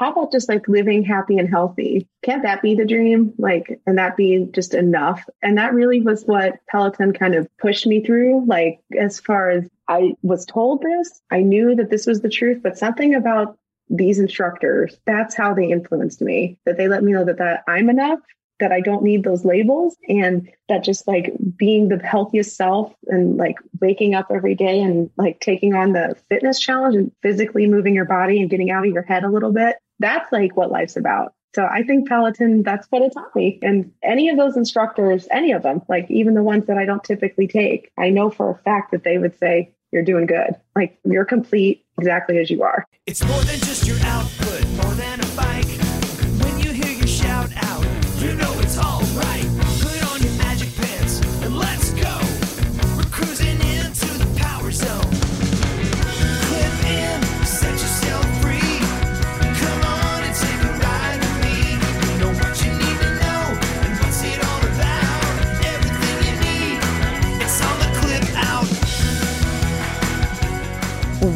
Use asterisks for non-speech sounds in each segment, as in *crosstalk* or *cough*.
how about just like living happy and healthy? Can't that be the dream? Like, and that be just enough? And that really was what Peloton kind of pushed me through. Like, as far as I was told this, I knew that this was the truth, but something about these instructors, that's how they influenced me, that they let me know that, that I'm enough that I don't need those labels and that just like being the healthiest self and like waking up every day and like taking on the fitness challenge and physically moving your body and getting out of your head a little bit. That's like what life's about. So I think Peloton, that's what it taught me. And any of those instructors, any of them, like even the ones that I don't typically take, I know for a fact that they would say, you're doing good. Like you're complete exactly as you are. It's more than just your output, more than a bike.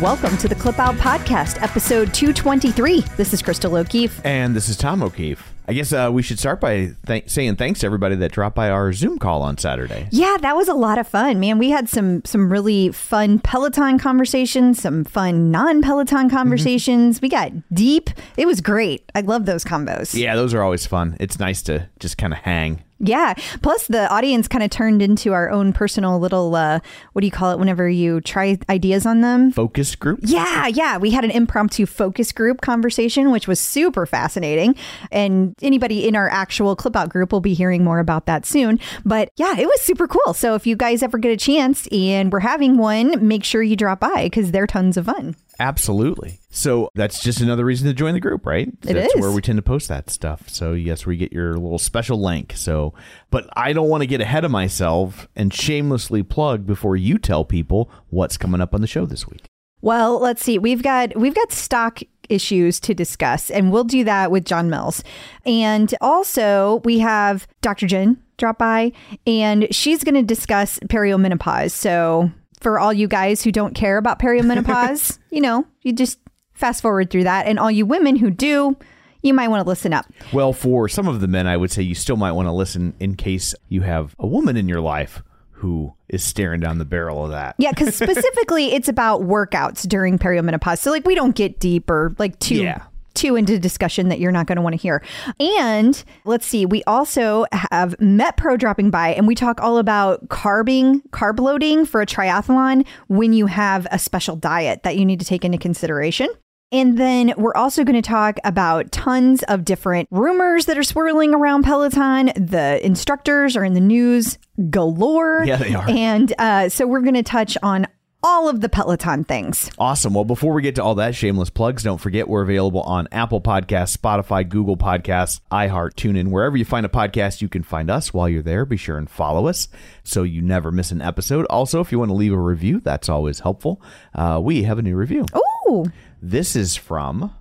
Welcome to the Clip Out Podcast, episode 223. This is Crystal O'Keefe. And this is Tom O'Keefe. I guess uh, we should start by th- saying thanks to everybody that dropped by our Zoom call on Saturday. Yeah, that was a lot of fun, man. We had some some really fun Peloton conversations, some fun non-Peloton conversations. We got deep. It was great. I love those combos. Yeah, those are always fun. It's nice to just kind of hang. Yeah. Plus, the audience kind of turned into our own personal little, uh, what do you call it whenever you try ideas on them? Focus group. Yeah, yeah. We had an impromptu focus group conversation, which was super fascinating. And anybody in our actual clip out group will be hearing more about that soon. But yeah, it was super cool. So if you guys ever get a chance and we're having one, make sure you drop by because they're tons of fun. Absolutely. So that's just another reason to join the group, right? It that's is. where we tend to post that stuff. So yes, we get your little special link. So, but I don't want to get ahead of myself and shamelessly plug before you tell people what's coming up on the show this week. Well, let's see. We've got we've got stock issues to discuss, and we'll do that with John Mills. And also, we have Dr. Jenn drop by, and she's going to discuss periomenopause. So, for all you guys who don't care about *laughs* periomenopause, you know, you just fast forward through that, and all you women who do, you might want to listen up. Well, for some of the men, I would say you still might want to listen in case you have a woman in your life who is staring down the barrel of that. Yeah, because specifically, *laughs* it's about workouts during periomenopause. So, like, we don't get deep or like too Yeah. too into discussion that you're not going to want to hear. And let's see, we also have MetPro dropping by, and we talk all about carbing, carb loading for a triathlon when you have a special diet that you need to take into consideration. And then we're also going to talk about tons of different rumors that are swirling around Peloton. The instructors are in the news galore. *laughs* Yeah, they are. And uh, so we're going to touch on all of the Peloton things. Awesome. Well, before we get to all that shameless plugs, don't forget we're available on Apple Podcasts, Spotify, Google Podcasts, iHeart, TuneIn, wherever you find a podcast, you can find us. While you're there, be sure and follow us so you never miss an episode. Also, if you want to leave a review, that's always helpful. Uh, we have a new review. Oh, This is from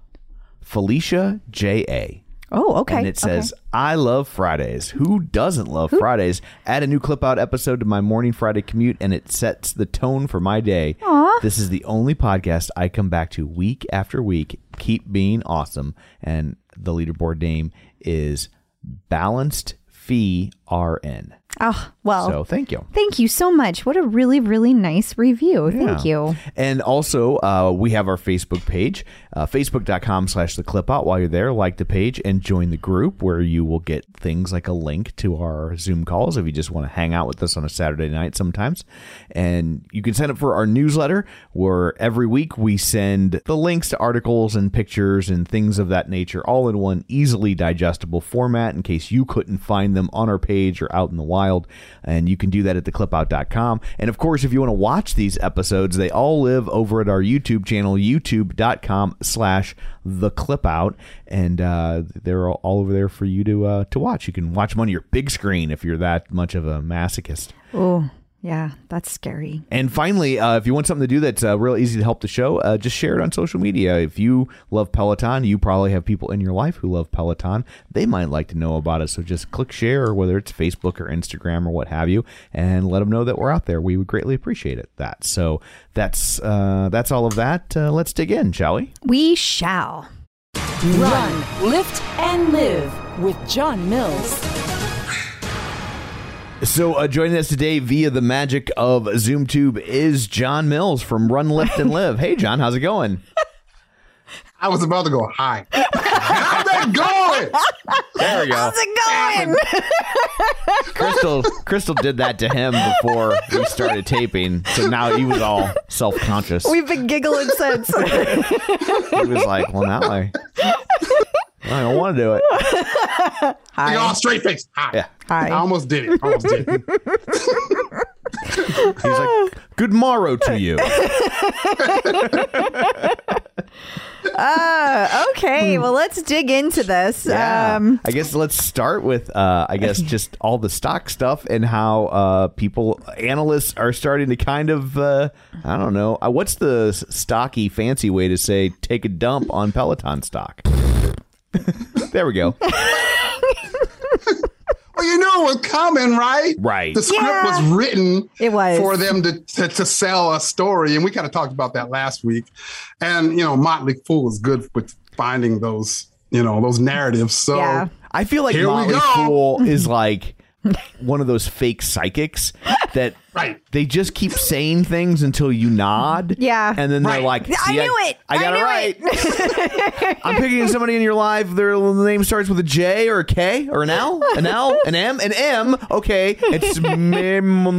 Felicia J.A. oh, okay. And it says, I love Fridays. Who doesn't love Fridays? Add a new clip out episode to my morning Friday commute, and it sets the tone for my day. This is the only podcast I come back to week after week. Keep being awesome. And the leaderboard name is Balanced Fee RN. Oh, ah, well. So thank you. Thank you so much. What a really, really nice review. Thank you. And also, uh, we have our Facebook page, uh, facebook.com slash the clip out. While you're there, like the page and join the group where you will get things like a link to our Zoom calls if you just want to hang out with us on a Saturday night sometimes. And you can sign up for our newsletter where every week we send the links to articles and pictures and things of that nature all in one easily digestible format in case you couldn't find them on our page or out in the wild. And you can do that at theclipout.com. And of course, if you want to watch these episodes, they all live over at our YouTube channel, youtube.com slash the clip out. And uh, they're all all over there for you to uh, to watch. You can watch them on your big screen if you're that much of a masochist. Oh, yeah, that's scary. And finally, uh, if you want something to do that's uh, real easy to help the show, uh, just share it on social media. If you love Peloton, you probably have people in your life who love Peloton. They might like to know about it. So just click share, whether it's Facebook or Instagram or what have you, and let them know that we're out there. We would greatly appreciate it. That so that's uh, that's all of that. Uh, let's dig in, shall we? We shall. Run, lift, and live with John Mills. So, uh, joining us today via the magic of ZoomTube is John Mills from Run, Lift, and Live. Hey, John, how's it going? I was about to go hi. How's that going? There we go. How's it going? Crystal, Crystal did that to him before we started taping, so now he was all self-conscious. We've been giggling since. he was like, "Well, now I, I don't want to do it." *laughs* You all straight face. Hi. Yeah. Hi. I almost did it. Almost did it. *laughs* He's like, "Good morrow to you." *laughs* Uh, okay, well, let's dig into this. Yeah. Um, I guess let's start with, uh, I guess, just all the stock stuff and how uh, people, analysts, are starting to kind of, uh, I don't know, uh, what's the stocky, fancy way to say take a dump on Peloton stock? *laughs* there we go. *laughs* Well, you know it was coming, right? Right. The script Yeah. was written It was. for them to, to, to sell a story. And we kind of talked about that last week. And, you know, Motley Fool is good with finding those, you know, those narratives. So Yeah. I feel like Here Motley. Fool is *laughs* like one of those fake psychics that Right. they just keep saying things until you nod. Yeah. And then they're like, I "See, knew it. I I got knew it right. *laughs* I'm picking somebody in your life. Their name starts with a J or a K or an L, an L, an M, an M. Okay, it's *laughs*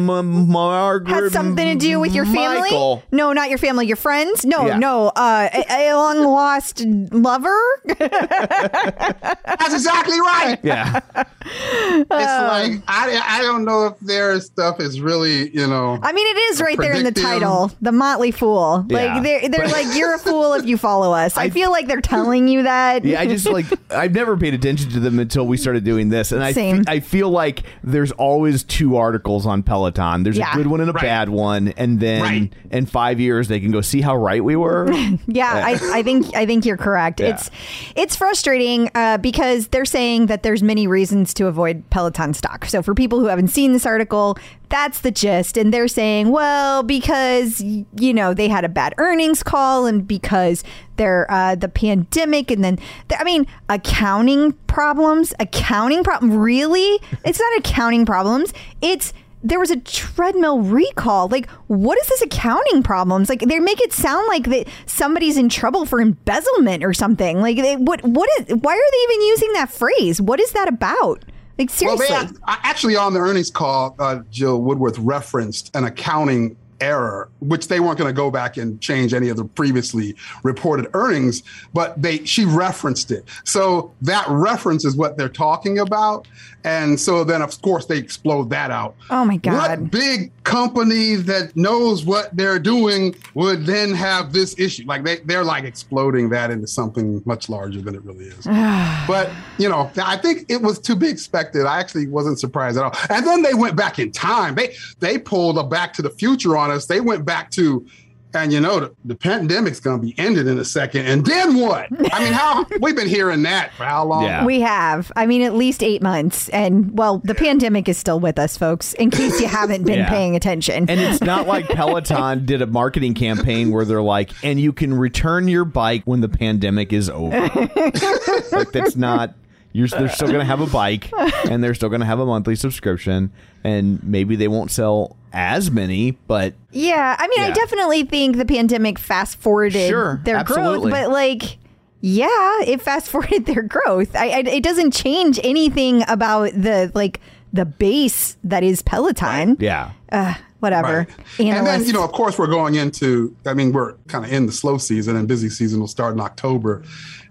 Margaret. has something to do with your family? Michael. No, not your family. Your friends? No, Yeah. no. Uh, a, a long lost lover? that's exactly right. Yeah, *laughs* It's like, I, I don't know if their stuff is really, you know. I mean, it is right there in the title, the Motley Fool. Yeah. Like they're they're like you're a fool if you follow us. *laughs* I, feel like they're telling you that. yeah. I just like I've never paid attention to them until we started doing this, and I Same. I feel like there's always two articles on Peloton. There's Yeah. a good one and a Right. bad one, and then Right. in five years they can go see how right we were. *laughs* Yeah, I, I think I think you're correct. Yeah. It's it's frustrating uh, because they're saying that there's many reasons to avoid Peloton stock. So for people who haven't seen this article, that's the gist, and they're saying, well, because you know they had a bad earnings call, and because they're uh, the pandemic, and then I mean accounting problems, accounting problem. Really, it's not accounting problems. It's there was a treadmill recall. Like, what is this accounting problems? Like, they make it sound like that somebody's in trouble for embezzlement or something. Like, they, what? What is? Why are they even using that phrase? What is that about? Like, Well, they uh, actually on the earnings call, uh, Jill Woodworth referenced an accounting error, which they weren't going to go back and change any of the previously reported earnings, but they she referenced it. So that reference is what they're talking about, and so then of course they explode that out. Oh, my God. What big company that knows what they're doing would then have this issue? Like they they're like exploding that into something much larger than it really is. *sighs* But you know, I think it was to be expected. I actually wasn't surprised at all. And then they went back in time. They they pulled a Back to the Future on us. They went back to, and you know, the, the pandemic's going to be ended in a second. And then what? I mean, how *laughs* we've been hearing that for how long? Yeah. we have. I mean, at least eight months. And, well, the pandemic is still with us, folks, in case you haven't been Yeah. paying attention. And it's not like *laughs* Peloton did a marketing campaign where they're like, and you can return your bike when the pandemic is over. *laughs* like that's not. You're, they're still going to have a bike, and they're still going to have a monthly subscription, and maybe they won't sell as many, but Yeah, I mean, I definitely think the pandemic fast forwarded Sure, their absolutely. growth, but like, yeah, it fast forwarded *laughs* their growth. I, I, it doesn't change anything about the like the base that is Peloton. yeah, Uh, whatever. Right. And then, you know, of course, we're going into, I mean, we're kind of in the slow season and busy season will start in October.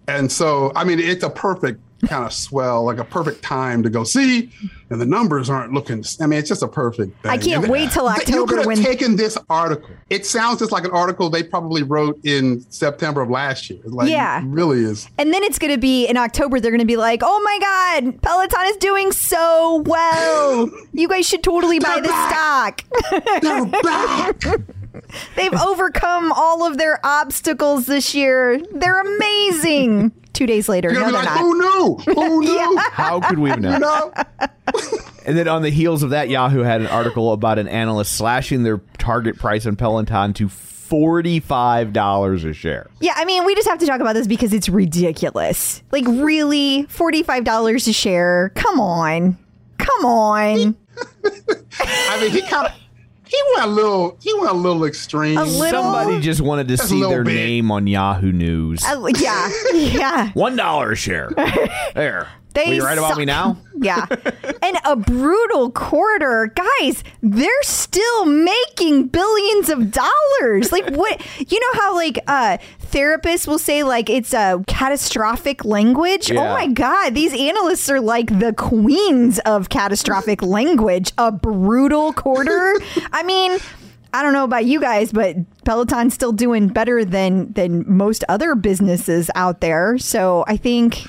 And so, I mean, it's a perfect kind of swell, like a perfect time to go see. And the numbers aren't looking, I mean, it's just a perfect thing. I can't And wait till You October could have when- taken this article. It sounds just like an article they probably wrote in September of last year. Like, Yeah. it really is. and then it's going to be in October. They're going to be like, "Oh my God, Peloton is doing so well. You guys should totally buy the stock." They're back. *laughs* They've overcome all of their obstacles this year. They're amazing. Two days later, You're no, going to they're be like, not. who knew? Who *laughs* knew? how could we have known? You know? And then on the heels of that, Yahoo had an article about an analyst slashing their target price on Peloton to $45 a share. Yeah, I mean, we just have to talk about this because it's ridiculous. Like, really? $45 a share? Come on. Come on. *laughs* I mean, he kind of he went a little he went a little extreme. A little- Somebody just wanted to see their bit. name on Yahoo News. Uh, yeah. *laughs* Yeah. $1 a share. *laughs* There. They Will you right about me suck. now? *laughs* Yeah. and a brutal quarter. Guys, they're still making billions of dollars. Like what you know how like uh therapists will say like it's a catastrophic language? Oh my god, these analysts are like the queens of catastrophic *laughs* language. A brutal quarter. I mean, I don't know about you guys, but Peloton's still doing better than than most other businesses out there. So I think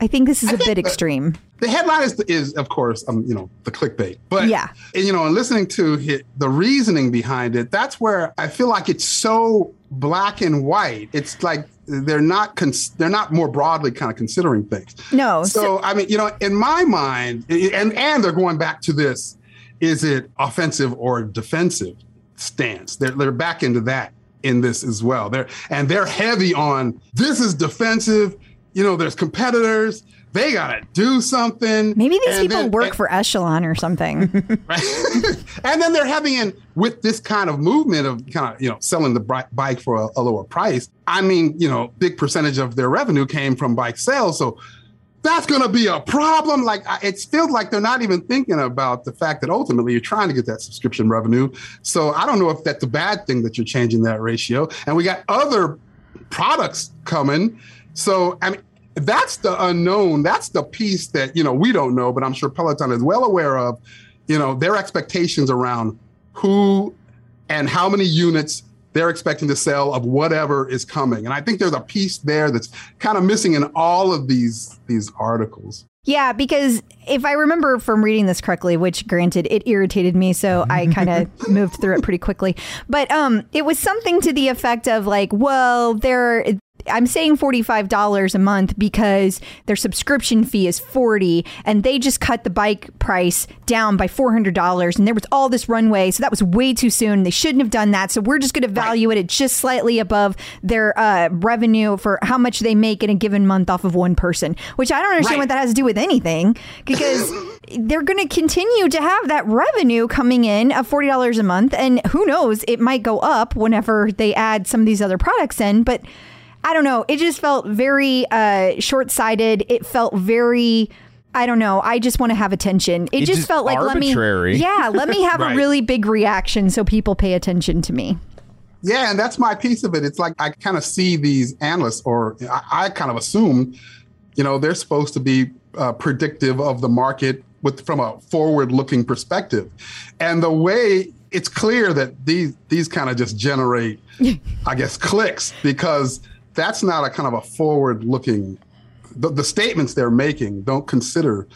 I think this is a bit extreme. the headline is, is of course, um, you know, the clickbait. But Yeah. you know, and listening to hi the reasoning behind it, that's where I feel like it's so black and white. It's like they're not cons- they're not more broadly kind of considering things. No, So, I mean, you know, in my mind, and and they're going back to this: is it offensive or defensive stance? They're they're back into that in this as well. They're and they're heavy on this is defensive. You know, there's competitors. They gotta do something. Maybe these And people then- work and- for Echelon or something. *laughs* *laughs* and then they're having in with this kind of movement of kind of you know selling the bike for a, a lower price. I mean, you know, big percentage of their revenue came from bike sales, so that's going to be a problem. Like I- it feels like they're not even thinking about the fact that ultimately you're trying to get that subscription revenue. So I don't know if that's a bad thing that you're changing that ratio. And we got other products coming. So I mean. That's the unknown. That's the piece that you know we don't know, but I'm sure Peloton is well aware of. You know their expectations around who and how many units they're expecting to sell of whatever is coming. And I think there's a piece there that's kind of missing in all of these these articles. yeah, because if I remember from reading this correctly, which granted it irritated me, so *laughs* I kind of moved through it pretty quickly. But um, it was something to the effect of like, well, they're. I'm saying $45 a month because their subscription fee is 40 and they just cut the bike price down by $400 and there was all this runway. So that was way too soon. They shouldn't have done that. So we're just going to value it at just slightly above their uh, revenue for how much they make in a given month off of one person which I don't understand Right. what that has to do with anything because *laughs* they're going to continue to have that revenue coming in of $40 a month and who knows it might go up whenever they add some of these other products in but I don't know. It just felt very uh, short sighted. It felt very. I don't know. I just want to have attention. It It's just, just felt like arbitrary. let me, yeah, let me *laughs* have a really big reaction so people pay attention to me. Yeah, and that's my piece of it. It's like I kind of see these analysts, or I, I kind of assume, you know, they're supposed to be uh, predictive of the market with from a forward-looking perspective, and the way it's clear that these these kind of just generate, *laughs* I guess, clicks because that's not a kind of a forward-looking. The, the statements they're making don't consider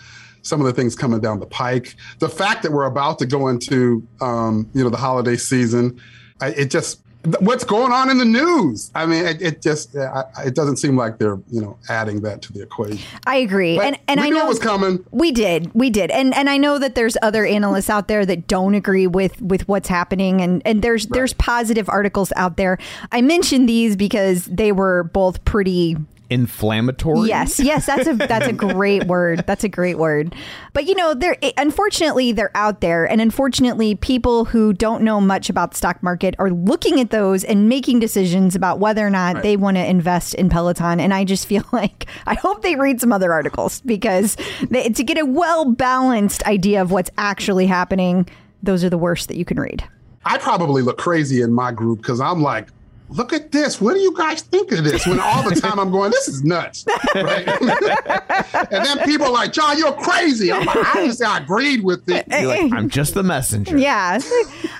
some of the things coming down the pike. The fact that we're about to go into, um, you know, the holiday season, I, it just what's going on in the news. I mean, it, it just uh, I, it doesn't seem like they're you know adding that to the equation. I agree, But and and we I knew know it was coming. We did, we did, and and I know that there's other analysts out there that don't agree with with what's happening, and and there's there's positive articles out there. I mentioned these because they were both pretty Inflammatory? Yes, yes, that's a that's a great word. That's a great word. But you know, they're unfortunately they're out there, and unfortunately, people who don't know much about the stock market are looking at those and making decisions about whether or not they want to invest in Peloton. And I just feel *laughs* like I hope they read some other articles because they, to get a well balanced idea of what's actually happening, those are the worst that you can read. I probably look crazy in my group because I'm like, look at this. What do you guys think of this? When all the time I'm going, this is nuts. Right? *laughs* and then people are like, John, you're crazy. I'm like, I didn't say I agreed with it. You're like, I'm just the messenger. *laughs* Yeah,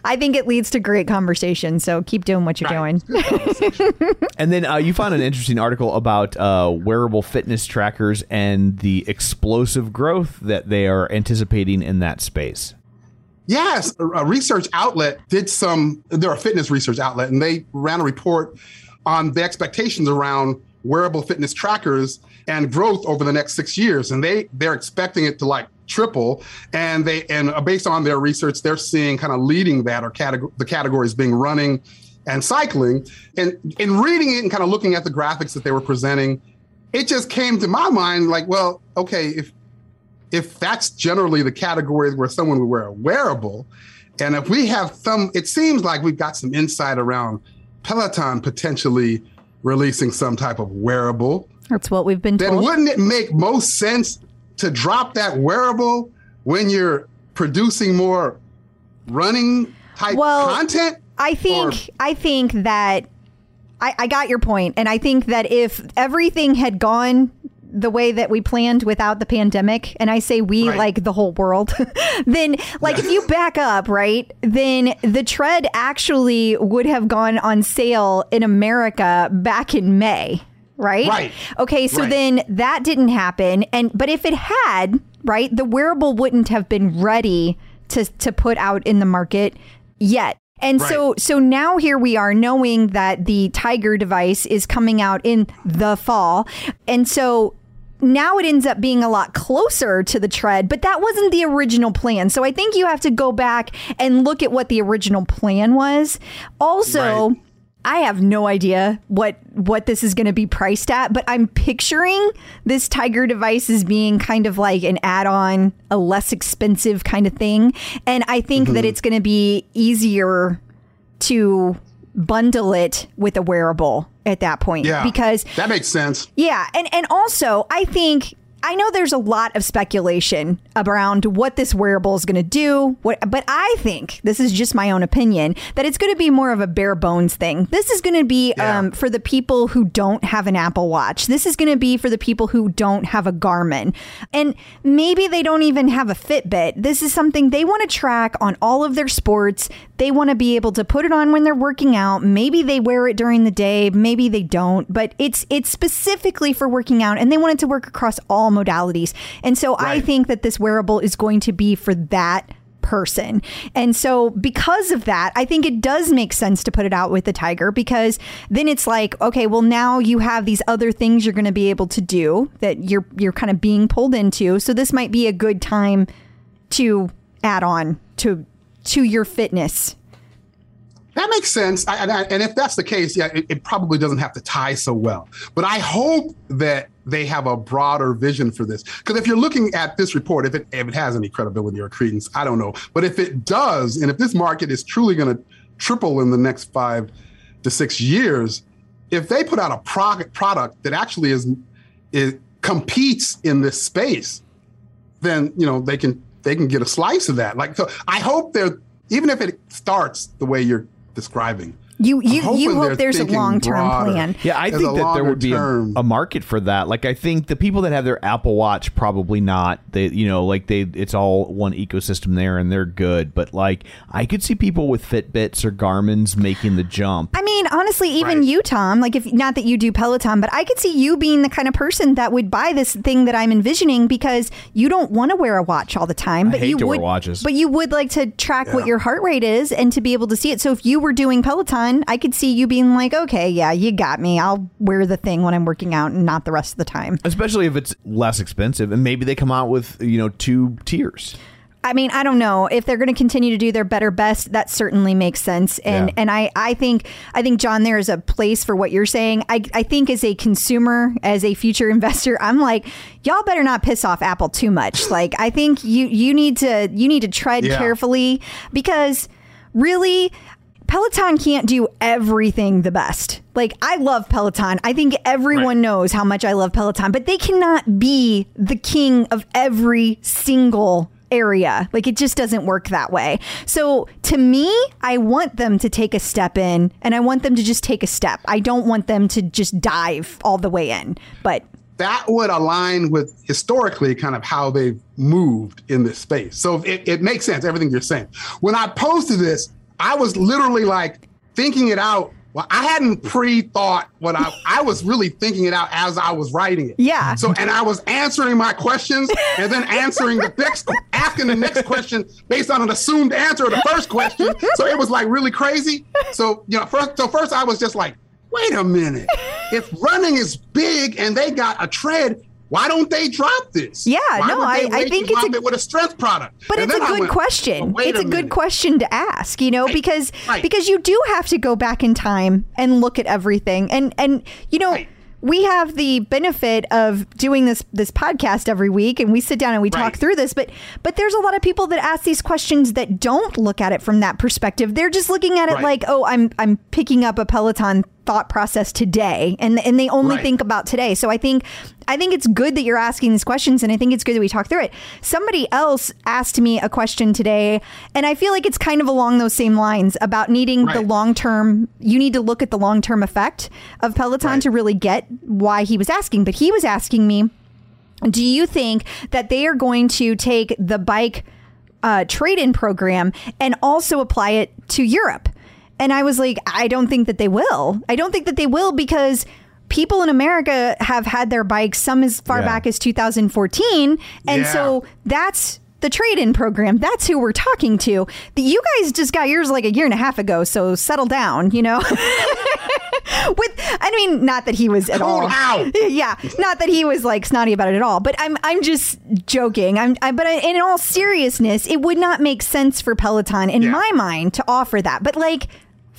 I think it leads to great conversation. So keep doing what you're doing. And then uh, you found an interesting article about uh, wearable fitness trackers and the explosive growth that they are anticipating in that space. Yes, a, research outlet did some, they're a fitness research outlet, and they ran a report on the expectations around wearable fitness trackers and growth over the next six years. And they they're expecting it to like triple. And they and uh, based on their research, they're seeing kind of leading that or category the categories being running and cycling. And in reading it and kind of looking at the graphics that they were presenting, it just came to my mind like, well, okay, if if that's generally the category where someone would wear a wearable, and if we have some, it seems like we've got some insight around Peloton potentially releasing some type of wearable. That's what we've been Then told. wouldn't it make most sense to drop that wearable when you're producing more running type Well, content? I think Or- I think that I, I got your point, and I think that if everything had gone the way that we planned without the pandemic, and I say we Right. like the whole world, *laughs* then like if you back up, right, then the tread actually would have gone on sale in America back in May. Right. Right. Okay. So Right. then that didn't happen. And, but if it had, right, the wearable wouldn't have been ready to, to put out in the market yet. And so so now here we are knowing that the Tiger device is coming out in the fall. And so now it ends up being a lot closer to the tread, but that wasn't the original plan. So I think you have to go back and look at what the original plan was. Also, Right. I have no idea what what this is going to be priced at, but I'm picturing this Tiger device as being kind of like an add-on, a less expensive kind of thing, and I think Mm-hmm. that it's going to be easier to bundle it with a wearable at that point Yeah. because that makes sense. yeah, and and also I think I know there's a lot of speculation around what this wearable is going to do. What, but I think this is just my own opinion that it's going to be more of a bare bones thing. This is going to be Yeah. um, for the people who don't have an Apple Watch. This is going to be for the people who don't have a Garmin, and maybe they don't even have a Fitbit. This is something they want to track on all of their sports. They want to be able to put it on when they're working out. Maybe they wear it during the day, maybe they don't, but it's it's specifically for working out and they want it to work across all modalities. And so I think that this wearable is going to be for that person. And so because of that, I think it does make sense to put it out with the Tiger because then it's like, okay, well now you have these other things you're going to be able to do that you're you're kind of being pulled into. So this might be a good time to add on to to your fitness. That makes sense. I, and, I, and if that's the case, yeah, it, it probably doesn't have to tie so well. But I hope that they have a broader vision for this. Because if you're looking at this report, if it if it has any credibility or credence, I don't know. But if it does, and if this market is truly going to triple in the next five to six years, if they put out a product product that actually is is competes in this space, then you know they can they can get a slice of that. Like so, I hope they're even if it starts the way you're describing. You you you hope there's a long term plan. Yeah, I think that there would be a, a market for that. Like, I think the people that have their Apple Watch probably not. They, you know, like they, it's all one ecosystem there, and they're good. But like, I could see people with Fitbits or Garmin's making the jump. I mean, honestly, even Right. you, Tom, like if not that you do Peloton, but I could see you being the kind of person that would buy this thing that I'm envisioning because you don't want to wear a watch all the time, but hate you to wear would watches. but you would like to track what your heart rate is and to be able to see it. So if you were doing Peloton, I could see you being like, "Okay, yeah, you got me. I'll wear the thing when I'm working out and not the rest of the time." Especially if it's less expensive, and maybe they come out with you know two tiers. I mean, I don't know if they're going to continue to do their better best. That certainly makes sense, and Yeah. and I I think I think John, there is a place for what you're saying. I I think as a consumer, as a future *laughs* investor, I'm like, y'all better not piss off Apple too much. *laughs* Like, I think you you need to you need to tread Yeah. carefully because really. Peloton can't do everything the best. Like, I love Peloton. I think everyone Right. knows how much I love Peloton, but they cannot be the king of every single area. Like it just doesn't work that way. So to me, I want them to take a step in and I want them to just take a step. I don't want them to just dive all the way in. But That would align with historically kind of how they've moved in this space. So it, it makes sense, everything you're saying. When I posted this, I was literally like thinking it out. Well, I hadn't pre-thought what I I was really thinking it out as I was writing it. Yeah. So and I was answering my questions and then answering the next asking the next question based on an assumed answer of the first question. So it was like really crazy. So you know, first so first I was just like, wait a minute. If running is big and they got a tread, why don't they drop this? Yeah, Why no, I- I think it's a- it with a strength product. But And it's a good went, question. "Oh, it's a, good question to ask, you know, because Right. because you do have to go back in time and look at everything. And and you know, Right. we have the benefit of doing this this podcast every week and we sit down and we talk through this, but but there's a lot of people that ask these questions that don't look at it from that perspective. They're just looking at it Right. like, "Oh, I'm I'm picking up a Peloton thought process today." And and they only Right. think about today. So I think I think it's good that you're asking these questions and I think it's good that we talk through it. Somebody else asked me a question today and I feel like it's kind of along those same lines about needing the long-term you need to look at the long-term effect of Peloton Right. to really get why he was asking. But he was asking me, do you think that they are going to take the bike uh, trade-in program and also apply it to Europe? And I was like, I don't think that they will. I don't think that they will because people in America have had their bikes some as far Yeah. back as 2014, and Yeah. so that's the trade-in program. That's who we're talking to. The, you guys just got yours like a year and a half ago, so settle down. You know. *laughs* With, I mean, not that he was at all. out. *laughs* Yeah, not that he was like snotty about it at all. But I'm, I'm just joking. I'm, I, but in all seriousness, it would not make sense for Peloton, in Yeah. my mind, to offer that. But like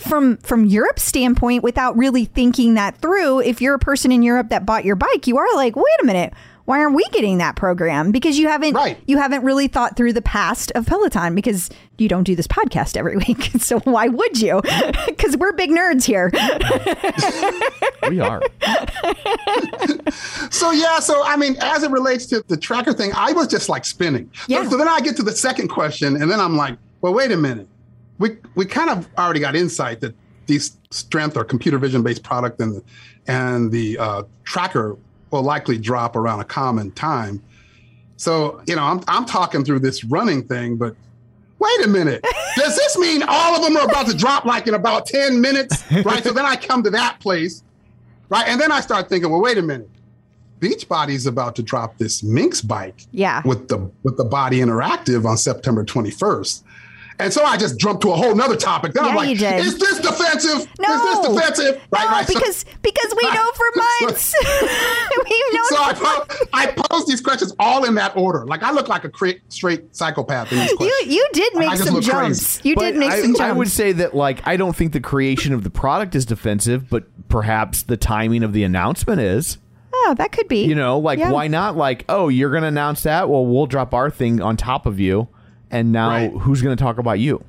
from from Europe's standpoint, without really thinking that through, if you're a person in Europe that bought your bike, you are like, wait a minute. Why aren't we getting that program? Because you haven't Right. you haven't really thought through the past of Peloton because you don't do this podcast every *laughs* week. *laughs* So why would you? *laughs* Because we're big nerds here. We are. So yeah, so I mean, as it relates to the tracker thing, I was just like spinning. So- Yeah. So, then I get to the second question, and then I'm like, well, wait a minute. We we kind of already got insight that these strength or computer vision based product and the and the uh, tracker will likely drop around a common time. So you know, I'm I'm talking through this running thing, but wait a minute. *laughs* Does this mean all of them are about to drop like in about 10 minutes? Right. So then I come to that place. Right. And then I start thinking, well, wait a minute. Beachbody's about to drop this Myx bike Yeah. with the with the body interactive on September 21st. And so I just jumped to a whole nother topic. Then I'm Yeah, like, you did. is this defensive? No. Is this defensive? No, oh, because because we know for *laughs* months. *laughs* we *laughs* know so I, po- I pose these questions all in that order. Like I look like a cra- straight psychopath in these you questions. you did make some jumps. crazy. You did make I, some jumps. I would say that like I don't think the creation of the product is defensive, but perhaps the timing of the announcement is. oh, that could be. You know, like Yeah. why not? Like, oh, you're going to announce that? Well, we'll drop our thing on top of you, and now Right. who's going to talk about you?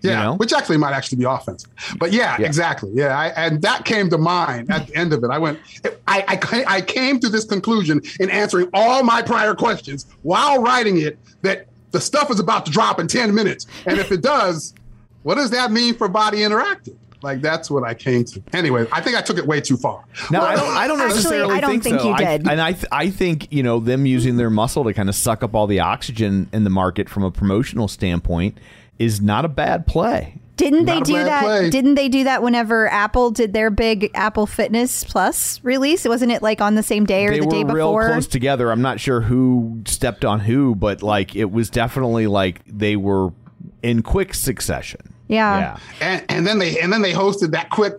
Yeah, You know? which actually might actually be offensive. But yeah, Yeah. exactly. Yeah, I, and that came to mind at the end of it. I went, I, I, I came to this conclusion in answering all my prior questions while writing it that the stuff is about to drop in 10 minutes. And if it does, what does that mean for Body Interactive? Like that's what I came to. Anyway, I think I took it way too far. No, I don't. I don't Actually, necessarily I don't think, think so. you I- did. and I, th- I think you know them using their muscle to kind of suck up all the oxygen in the market from a promotional standpoint is not a bad play. Didn't they Not a do that? play. Didn't they do that whenever Apple did their big Apple Fitness Plus release? Wasn't it like on the same day or they the were day real before? close together. I'm not sure who stepped on who, but like it was definitely like they were in quick succession. Yeah. Yeah. And, and then they and then they hosted that quick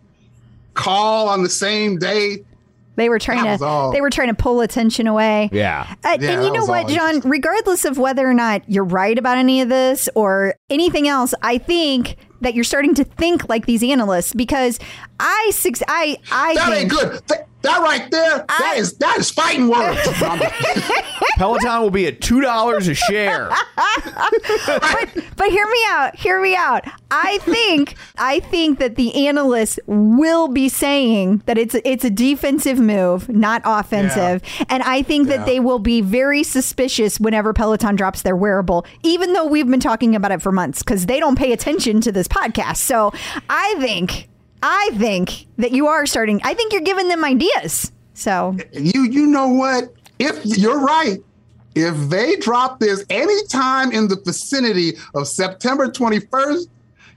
call on the same day. They were trying That to all- they were trying to pull attention away. Yeah. Uh, Yeah, and you know what, John? Regardless of whether or not you're right about any of this or anything else, I think that you're starting to think like these analysts because I six I I That think ain't good. Th- that right there, that I- is that is fighting words. *laughs* Peloton will be at two dollars a share. but, but hear me out. Hear me out. I think I think that the analysts will be saying that it's it's a defensive move, not offensive, and I think that they will be very suspicious whenever Peloton drops their wearable, even though we've been talking about it for months because they don't pay attention to this podcast. So I think I think that you are starting. I think you're giving them ideas. So you you know what? If you're right, if they drop this anytime in the vicinity of September 21st,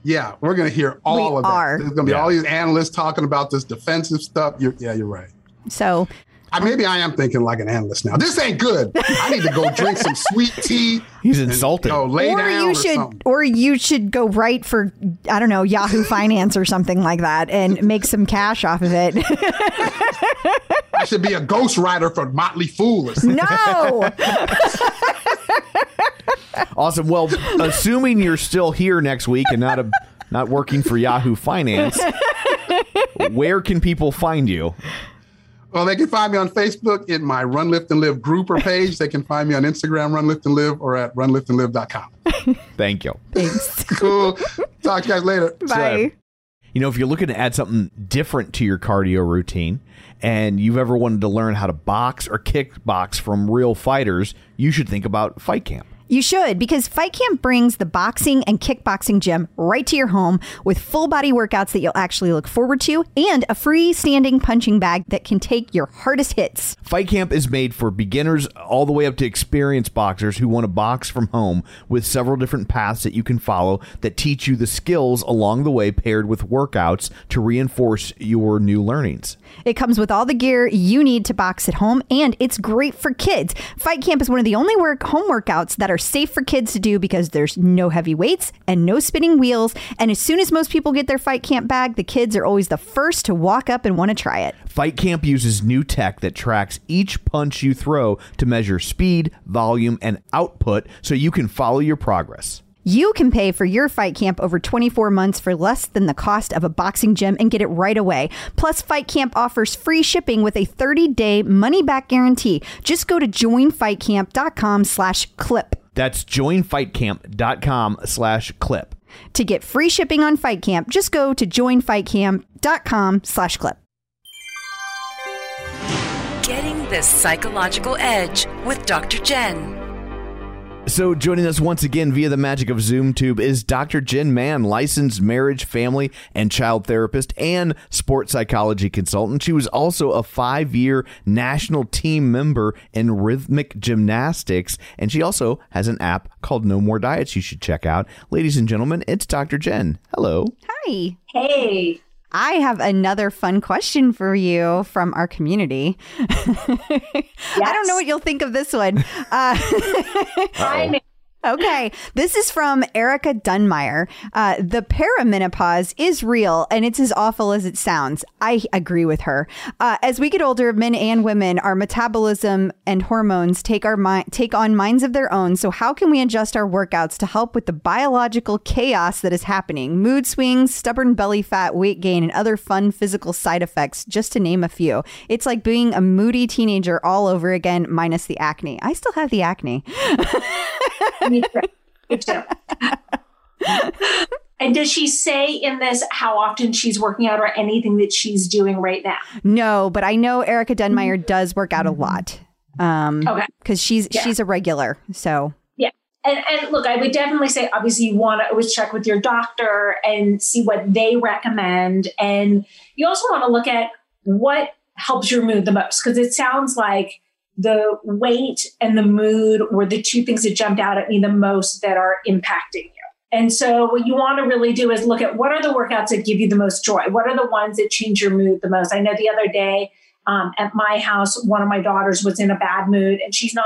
yeah, we're gonna hear all We of that. There's gonna be Yeah. all these analysts talking about this defensive stuff. You're, yeah, you're right. so I, maybe I am thinking like an analyst now. This ain't good. I need to go drink some *laughs* sweet tea. He's and, insulted. Go lay or down you or should something. or you should go write for I don't know, Yahoo Finance or something like that and make some cash off of it. *laughs* I should be a ghostwriter for Motley Fool or something. no. *laughs* Awesome. Well, assuming you're still here next week and not a not working for Yahoo Finance, where can people find you? Well, they can find me on Facebook in my Run Lift and Live group or page. They can find me on Instagram, Run Lift and Live, or at runliftandlive.com. *laughs* Thank you. Thanks. *laughs* Cool. Talk to you guys later. Bye. You know, if you're looking to add something different to your cardio routine and you've ever wanted to learn how to box or kickbox from real fighters, you should think about Fight Camp. You should because Fight Camp brings the boxing and kickboxing gym right to your home with full body workouts that you'll actually look forward to and a free standing punching bag that can take your hardest hits. Fight Camp is made for beginners all the way up to experienced boxers who want to box from home with several different paths that you can follow that teach you the skills along the way paired with workouts to reinforce your new learnings. It comes with all the gear you need to box at home, and it's great for kids. Fight Camp is one of the only work home workouts that are safe for kids to do because there's no heavy weights and no spinning wheels. And as soon as most people get their Fight Camp bag, the kids are always the first to walk up and want to try it. Fight Camp uses new tech that tracks each punch you throw to measure speed, volume, and output so you can follow your progress. You can pay for your Fight Camp over 24 months for less than the cost of a boxing gym and get it right away. Plus, Fight Camp offers free shipping with a 30-day money-back guarantee. Just go to joinfightcamp.com slash clip That's joinfightcamp.com slash clip. to get free shipping on Fight Camp. Just go to joinfightcamp.com slash clip. Getting the psychological edge with Dr. Jenn. So, joining us once again via the magic of ZoomTube is Dr. Jenn Mann, licensed marriage, family, and child therapist and sports psychology consultant. She was also a five year national team member in rhythmic gymnastics, and she also has an app called No More Diets you should check out. Ladies and gentlemen, it's Dr. Jenn. Hello. Hi. Hey, I have another fun question for you from our community. *laughs* I don't know what you'll think of this one. Uh, *laughs* I'm Okay, this is from Erica Dunmeyer. Uh, the perimenopause is real and it's as awful as it sounds. I agree with her. Uh, as we get older, men and women, our metabolism and hormones take our mi- take on minds of their own. So how can we adjust our workouts to help with the biological chaos that is happening? Mood swings, stubborn belly fat, weight gain, and other fun physical side effects, just to name a few. It's like being a moody teenager all over again, minus the acne. I still have the acne. *laughs* me. Me too. *laughs* and does she say in this how often she's working out or anything that she's doing right now? No, but I know Erica Dunmeyer does work out a lot. Um, Okay. because she's Yeah. she's a regular. So Yeah. And, and look, I would definitely say, obviously, you want to always check with your doctor and see what they recommend. And you also want to look at what helps your mood the most, because it sounds like the weight and the mood were the two things that jumped out at me the most that are impacting you. And so, what you want to really do is look at what are the workouts that give you the most joy? What are the ones that change your mood the most? I know the other day um, at my house, one of my daughters was in a bad mood, and she's not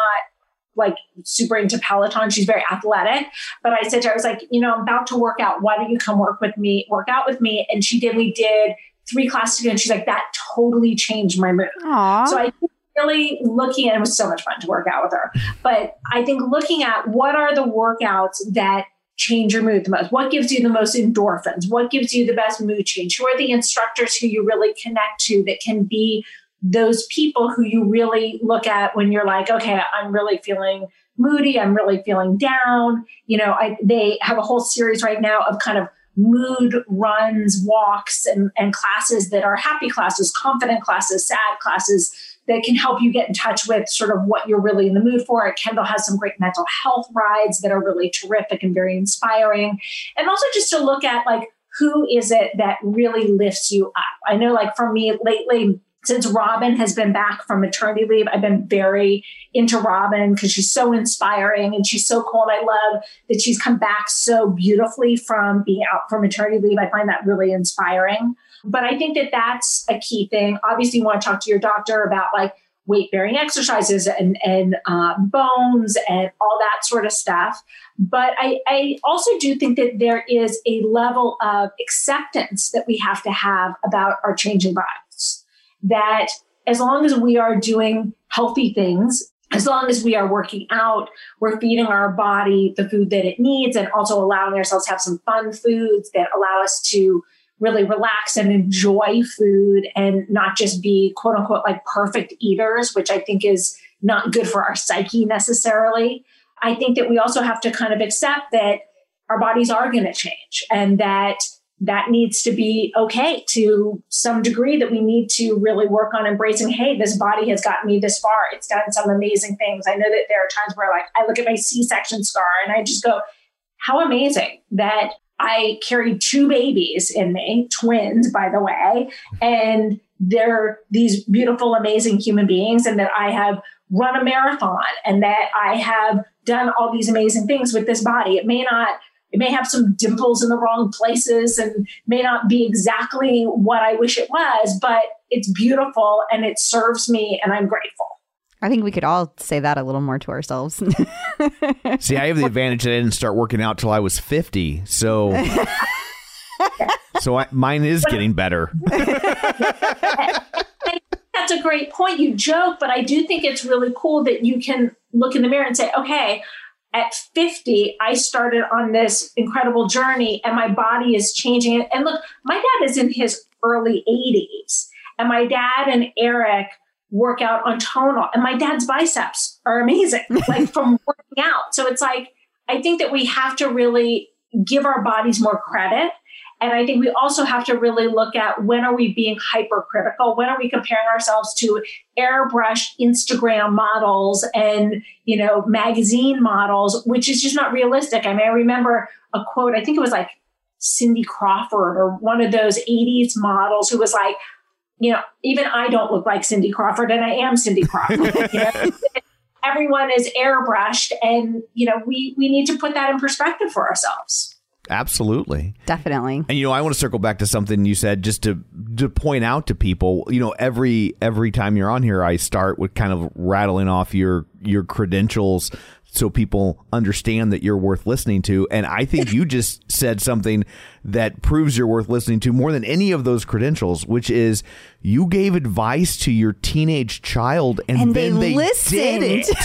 like super into Peloton. She's very athletic. But I said to her, I was like, you know, I'm about to work out. Why don't you come work with me, work out with me? And she did, we did three classes ago. And she's like, that totally changed my mood. Aw. So I think really looking at it was so much fun to work out with her. But I think looking at what are the workouts that change your mood the most? What gives you the most endorphins? What gives you the best mood change? Who are the instructors who you really connect to that can be those people who you really look at when you're like, okay, I'm really feeling moody, I'm really feeling down. You know, I, they have a whole series right now of kind of mood runs, walks, and, and classes that are happy classes, confident classes, sad classes that can help you get in touch with sort of what you're really in the mood for. Kendall has some great mental health rides that are really terrific and very inspiring. And also just to look at like, who is it that really lifts you up? I know, like, for me lately, since Robin has been back from maternity leave, I've been very into Robin because she's so inspiring and she's so cool. And I love that she's come back so beautifully from being out for maternity leave. I find that really inspiring. But I think that that's a key thing. Obviously, you want to talk to your doctor about like, weight bearing exercises and, and uh, bones and all that sort of stuff. But I, I also do think that there is a level of acceptance that we have to have about our changing bodies. That as long as we are doing healthy things, as long as we are working out, we're feeding our body the food that it needs and also allowing ourselves to have some fun foods that allow us to really relax and enjoy food and not just be quote unquote like perfect eaters, which I think is not good for our psyche necessarily. I think that we also have to kind of accept that our bodies are going to change and that that needs to be okay to some degree that we need to really work on embracing hey this body has gotten me this far it's done some amazing things i know that there are times where like i look at my c-section scar and i just go how amazing that i carried two babies in me twins by the way and they're these beautiful amazing human beings and that i have run a marathon and that i have done all these amazing things with this body it may not it may have some dimples in the wrong places and may not be exactly what I wish it was, but it's beautiful and it serves me and I'm grateful. I think we could all say that a little more to ourselves. *laughs* See, I have the advantage that I didn't start working out till I was 50. So *laughs* so I, mine is getting better. *laughs* That's a great point. You joke, but I do think it's really cool that you can look in the mirror and say, okay, at 50, I started on this incredible journey and my body is changing. And look, my dad is in his early 80s, and my dad and Eric work out on tonal, and my dad's biceps are amazing, *laughs* like from working out. So it's like, I think that we have to really give our bodies more credit. And I think we also have to really look at when are we being hypercritical? When are we comparing ourselves to airbrushed Instagram models and, you know, magazine models, which is just not realistic. I mean, I remember a quote, I think it was like Cindy Crawford or one of those 80s models who was like, you know, even I don't look like Cindy Crawford and I am Cindy Crawford. you know? *laughs* Everyone is airbrushed and, you know, we we need to put that in perspective for ourselves. Absolutely. Definitely. And you know, I want to circle back to something you said just to to point out to people. You know, every every time you're on here, I start with kind of rattling off your your credentials so people understand that you're worth listening to. And I think you just said something that proves you're worth listening to more than any of those credentials, which is you gave advice to your teenage child and, And they they, listened. did it.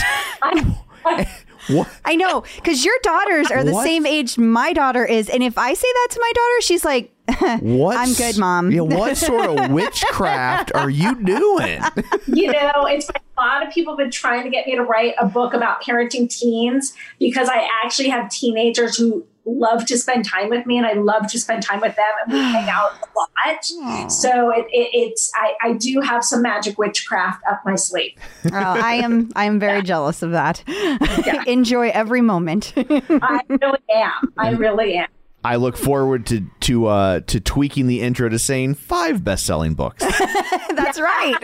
*laughs* *laughs* what? I know, because your daughters are the What? same age my daughter is. And if I say that to my daughter, she's like, What? I'm good, Mom. Yeah, what sort of witchcraft are you doing? you know, it's a lot of people have been trying to get me to write a book about parenting teens because I actually have teenagers who love to spend time with me and I love to spend time with them and we hang out a lot. So it, it, it's I, I do have some magic witchcraft up my sleeve. oh, I am I am very *laughs* jealous of that. *laughs* Enjoy every moment. I really am. I really am. I look forward to to uh, to tweaking the intro to saying five best selling books. *laughs* That's right.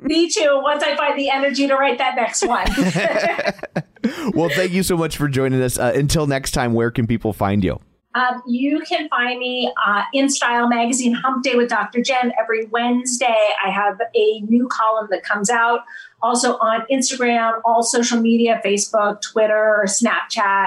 Me too. Once I find the energy to write that next one. *laughs* *laughs* well, thank you so much for joining us. Uh, until next time, where can people find you? Um, you can find me uh, in Style Magazine Hump Day with Dr. Jenn every Wednesday. I have a new column that comes out. Also on Instagram, all social media, Facebook, Twitter, Snapchat,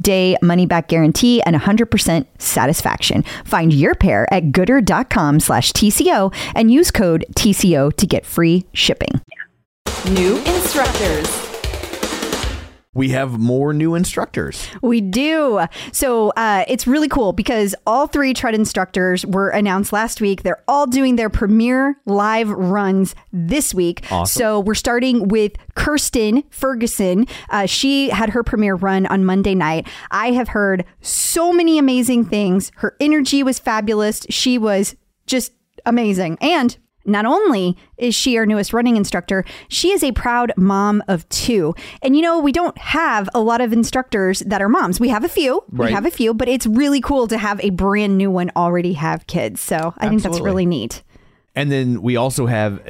day money back guarantee and 100% satisfaction. Find your pair at goodr.com slash TCO and use code TCO to get free shipping. New instructors. We have more new instructors. We do. So uh, it's really cool because all three tread instructors were announced last week. They're all doing their premiere live runs this week. Awesome. So we're starting with Kristen Ferguson. Uh, she had her premiere run on Monday night. I have heard so many amazing things. Her energy was fabulous. She was just amazing. And not only is she our newest running instructor, she is a proud mom of two. And you know, we don't have a lot of instructors that are moms. We have a few. Right. We have a few, but it's really cool to have a brand new one already have kids. So I think that's really neat. And then we also have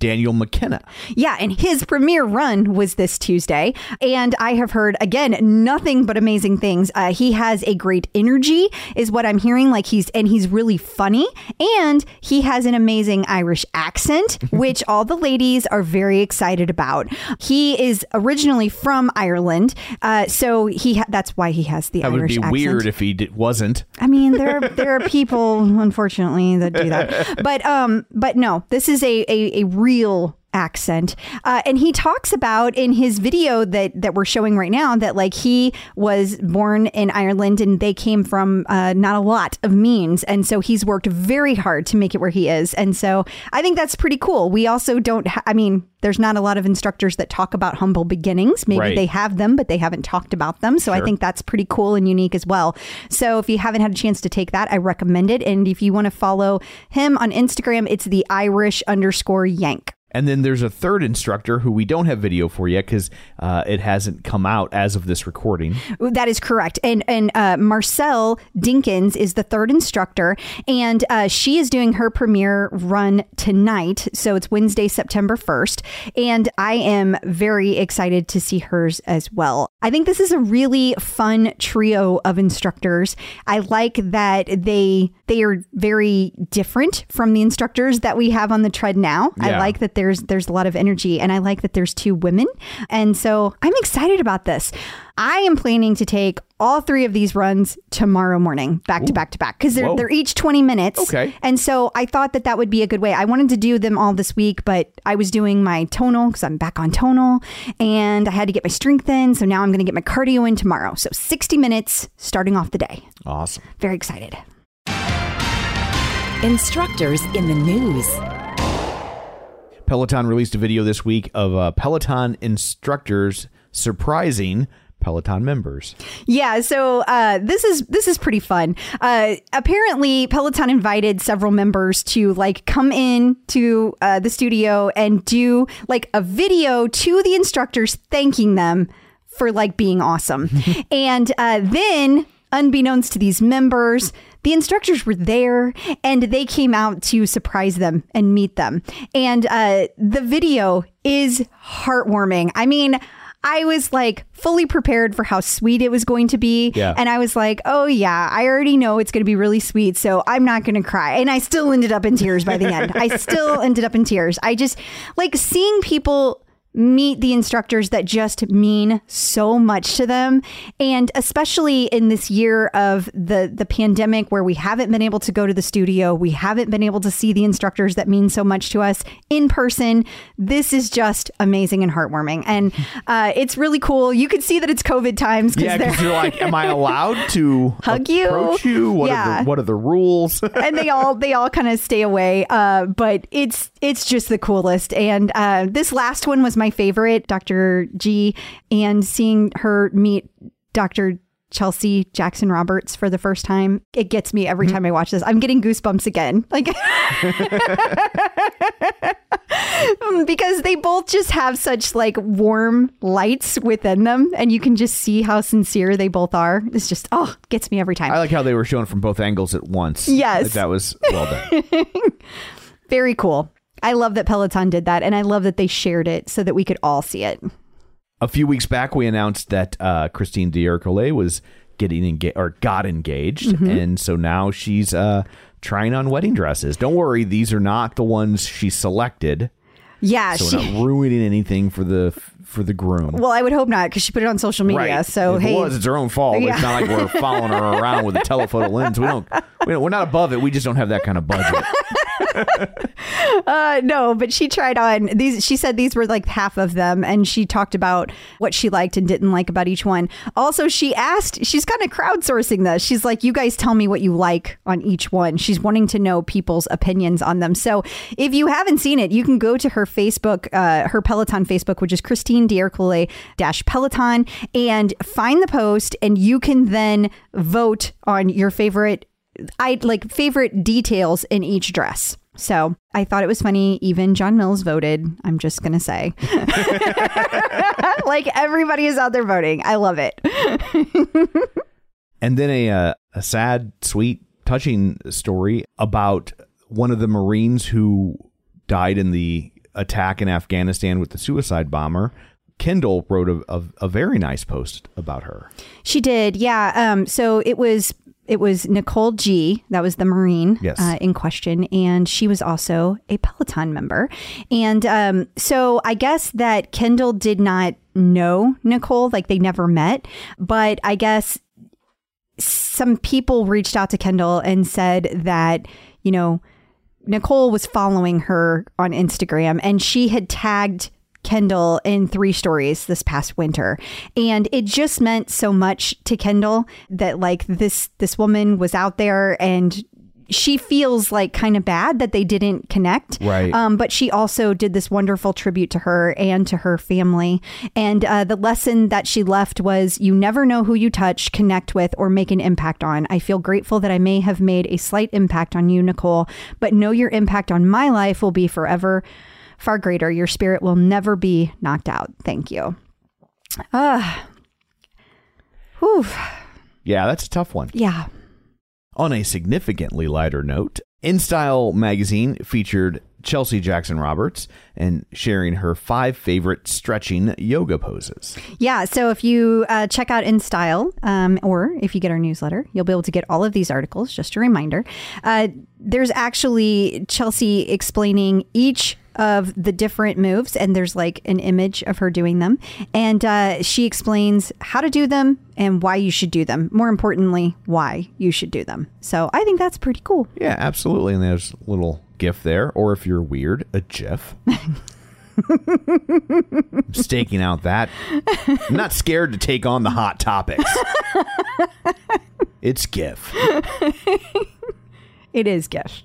Daniel McKenna. Yeah, and his premiere run was this Tuesday. And I have heard, again, nothing but amazing things. Uh, he has a great energy, is what I'm hearing. Like he's, and he's really funny. And he has an amazing Irish accent, *laughs* which all the ladies are very excited about. He is originally from Ireland. Uh, so he, ha- that's why he has the That would Irish be accent. weird if he d- wasn't. I mean, there there are people, *laughs* unfortunately, that do that. *laughs* But um, but no, this is a a, a real real accent. Uh, and he talks about in his video that that we're showing right now that like he was born in ireland and they came from uh, not a lot of means. And so he's worked very hard to make it where he is. And so i think that's pretty cool. We also don't ha- i mean there's not a lot of instructors that talk about humble beginnings. Maybe Right. they have them but they haven't talked about them. So i think that's pretty cool and unique as well. So if you haven't had a chance to take that i recommend it. And if you want to follow him on instagram it's the irish underscore yank And then there's a third instructor who we don't have video for yet because uh, it hasn't come out as of this recording. That is correct. And and uh, Marcel Dinkins is the third instructor, and uh, she is doing her premiere run tonight. So it's Wednesday, September first, and I am very excited to see hers as well. I think this is a really fun trio of instructors. I like that they they are very different from the instructors that we have on the tread now. I like that there's there's a lot of energy, and I like that there's two women, and so I'm excited about this. I am planning to take all three of these runs tomorrow morning, back to back to back, because they're Whoa. they're each 20 minutes. Okay. And so I thought that that would be a good way. I wanted to do them all this week, but I was doing my tonal because I'm back on tonal, and I had to get my strength in. So now I'm going to get my cardio in tomorrow. So 60 minutes starting off the day. Awesome. Very excited. Instructors in the news. Peloton released a video this week of uh, Peloton instructors surprising Peloton members. Yeah, so uh, this is this is pretty fun. Uh, apparently, Peloton invited several members to like come in to uh, the studio and do like a video to the instructors thanking them for like being awesome. *laughs* and uh, then, unbeknownst to these members, the instructors were there and they came out to surprise them and meet them. And uh, the video is heartwarming. I mean. I was like fully prepared for how sweet it was going to be. Yeah. And I was like, oh, yeah, I already know it's going to be really sweet. So I'm not going to cry. And I still ended up in tears by the end. I still ended up in tears. I just like seeing people meet the instructors that just mean so much to them and especially in this year of the the pandemic where we haven't been able to go to the studio we haven't been able to see the instructors that mean so much to us in person this is just amazing and heartwarming and uh, it's really cool you can see that it's covid times Yeah, because you're like, am I allowed to *laughs* Hug you? approach you? What are Yeah. the what are the rules? *laughs* and they all they all kind of stay away. Uh, but it's it's just the coolest. And uh, this last one was my favorite, Dr. G, and seeing her meet Dr. Chelsea Jackson Roberts for the first time, it gets me every mm-hmm. time I watch this. I'm getting goosebumps again. Like *laughs* because they both just have such like warm lights within them and you can just see how sincere they both are. It's just oh, gets me every time. I like how they were shown from both angles at once. Yes. That was well done. *laughs* Very cool. I love that Peloton did that, and I love that they shared it so that we could all see it. A few weeks back, we announced that uh, Christine D'Ercole was getting engaged or got engaged, Mm-hmm. and so now she's uh, trying on wedding dresses. Don't worry, these are not the ones she selected, Yeah, so she, not ruining anything for the for the groom. well, I would hope not because she put it on social media. Right. So if hey, it was, it's her own fault. It's not like we're *laughs* following her around with a telephoto lens. We don't, we don't. We're not above it. We just don't have that kind of budget. *laughs* uh, no, but she tried on these. She said these were like half of them, and she talked about what she liked and didn't like about each one. Also, she asked. She's kind of crowdsourcing this. She's like, "You guys tell me what you like on each one." She's wanting to know people's opinions on them. So, if you haven't seen it, you can go to her Facebook, uh, her Peloton Facebook, which is Christine D'Ercole dash Peloton, and find the post, and you can then vote on your favorite I like favorite details in each dress. So I thought it was funny. Even John Mills voted. I'm just gonna say, *laughs* *laughs* like everybody is out there voting. I love it. *laughs* and then a uh, a sad, sweet, touching story about one of the Marines who died in the attack in Afghanistan with the suicide bomber. Kendall wrote a, a, a very nice post about her. She did, yeah. Um, so it was it was Nicole G. That was the Marine Yes. uh, in question, and she was also a Peloton member. And um, so I guess that Kendall did not know Nicole, like they never met, but I guess some people reached out to Kendall and said that you know Nicole was following her on Instagram and she had tagged Kendall in three stories this past winter. And it just meant so much to Kendall that like this this woman was out there and she feels like kind of bad that they didn't connect. Right. Um, but she also did this wonderful tribute to her and to her family. And uh, the lesson that she left was you never know who you touch, connect with, or make an impact on. I feel grateful that I may have made a slight impact on you, Nicole, but know your impact on my life will be forever far greater. Your spirit will never be knocked out. Thank you. Ah. Whew. Yeah, that's a tough one. Yeah. On a significantly lighter note, InStyle magazine featured Chelsea Jackson Roberts and sharing her five favorite stretching yoga poses. Yeah. So if you uh, check out In Style, um, or if you get our newsletter, you'll be able to get all of these articles. Just a reminder. Uh, there's actually Chelsea explaining each of the different moves, and there's like an image of her doing them. And uh, she explains how to do them and why you should do them. More importantly, why you should do them. So I think that's pretty cool. Yeah, absolutely. And there's a little GIF there, or if you're weird, a GIF. *laughs* I'm staking out that. I'm not scared to take on the hot topics. *laughs* it's GIF. It is gift.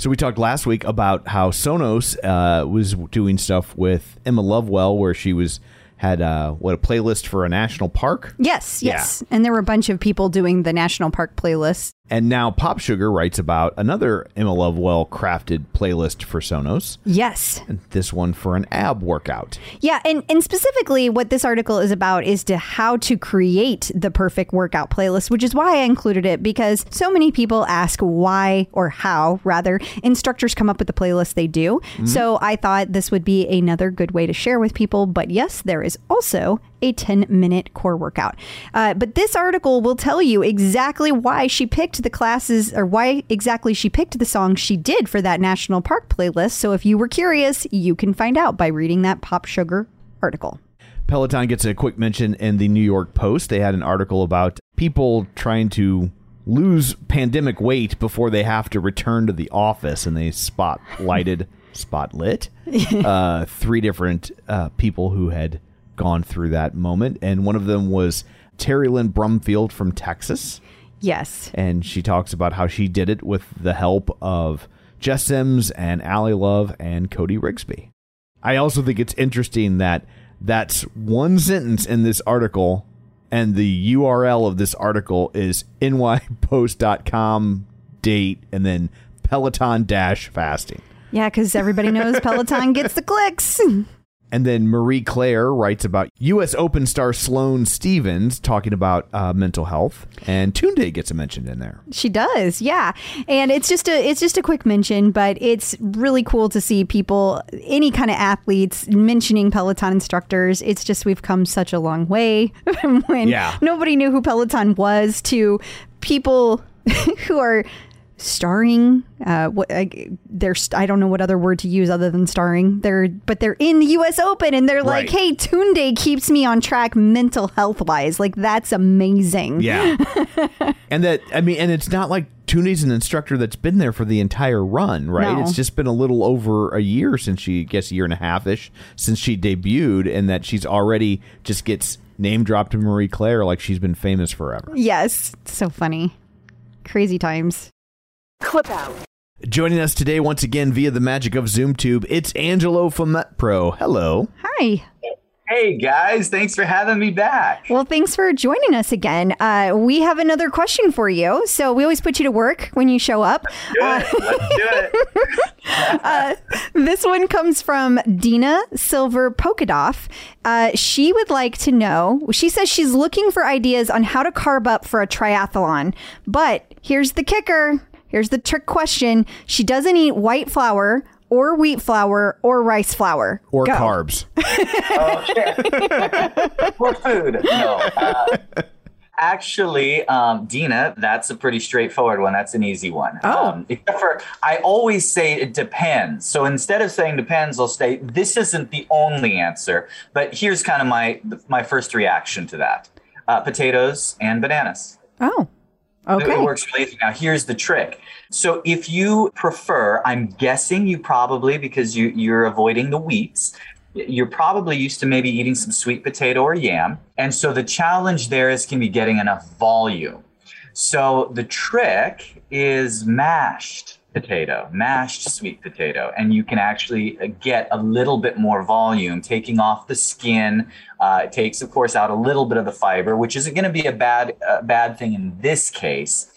So we talked last week about how Sonos uh, was doing stuff with Emma Lovewell, where she was had uh, what a playlist for a national park. Yes, Yeah. yes. And there were a bunch of people doing the national park playlist. And now Pop Sugar writes about another Emma Lovewell crafted playlist for Sonos. Yes. And this one for an ab workout. Yeah, and, and specifically what this article is about is to how to create the perfect workout playlist, which is why I included it because so many people ask why or how rather instructors come up with the playlist they do. Mm-hmm. So I thought this would be another good way to share with people. But yes, there is also a 10 minute core workout. Uh, but this article will tell you exactly why she picked the classes or why exactly she picked the songs she did for that National Park playlist. So if you were curious, you can find out by reading that Pop Sugar article. Peloton gets a quick mention in the New York Post. They had an article about people trying to lose pandemic weight before they have to return to the office, and they spotlighted, *laughs* spotlit, *laughs* uh, three different uh, people who had gone through that moment, and one of them was Terry Lynn Brumfield from Texas Yes. and she talks about how she did it with the help of Jess Sims and Ally Love and Cody Rigsby. I also think it's interesting that that's one sentence in this article, and the URL of this article is nypost.com date and then Peloton dash fasting. Yeah, because everybody knows Peloton gets the clicks. *laughs* And then Marie Claire writes about U.S. Open star Sloane Stephens talking about uh, mental health, and Tunde gets a mention in there. She does, yeah. And it's just a it's just a quick mention, but it's really cool to see people, any kind of athletes, mentioning Peloton instructors. It's just we've come such a long way from *laughs* when Yeah. nobody knew who Peloton was to people *laughs* who are starring. Uh, what I, they're st- I don't know what other word to use other than starring. They're but they're in the U.S. Open and they're like, Right. hey, Tunde keeps me on track mental health wise. Like that's amazing. Yeah. *laughs* and that, I mean, and it's not like Tunde's an instructor that's been there for the entire run, right? No. It's just been a little over a year since she, I guess a year and a half ish since she debuted, and that she's already just gets name dropped to Marie Claire like she's been famous forever. Yes, so funny. Crazy times. Clip out. Joining us today once again via the magic of ZoomTube, it's Angelo from MetPro. Hello. Hi. Hey guys, thanks for having me back. Well, thanks for joining us again. Uh, we have another question for you. So we always put you to work when you show up. Uh, Good, let's do it. *laughs* this one comes from Dina Silver Polkadoff. Uh, she would like to know. She says she's looking for ideas on how to carb up for a triathlon. But here's the kicker. Here's the trick question. She doesn't eat white flour or wheat flour or rice flour Or Go. carbs. *laughs* What *laughs* food? No. Uh, actually, um, Dina, that's a pretty straightforward one. That's an easy one. Oh. Um, except for, I always say it depends. So instead of saying depends, I'll say this isn't the only answer. But here's kind of my my first reaction to that: uh, potatoes and bananas. Oh, It- okay. It works really easy. Now, here's the trick. So, if you prefer, I'm guessing you probably, because you, you're avoiding the wheats, you're probably used to maybe eating some sweet potato or yam. And so, the challenge there is can be getting enough volume. So, the trick is mashed potato, mashed sweet potato, and you can actually uh, get a little bit more volume, taking off the skin. Uh, it takes, of course, out a little bit of the fiber, which isn't going to be a bad uh, bad thing in this case.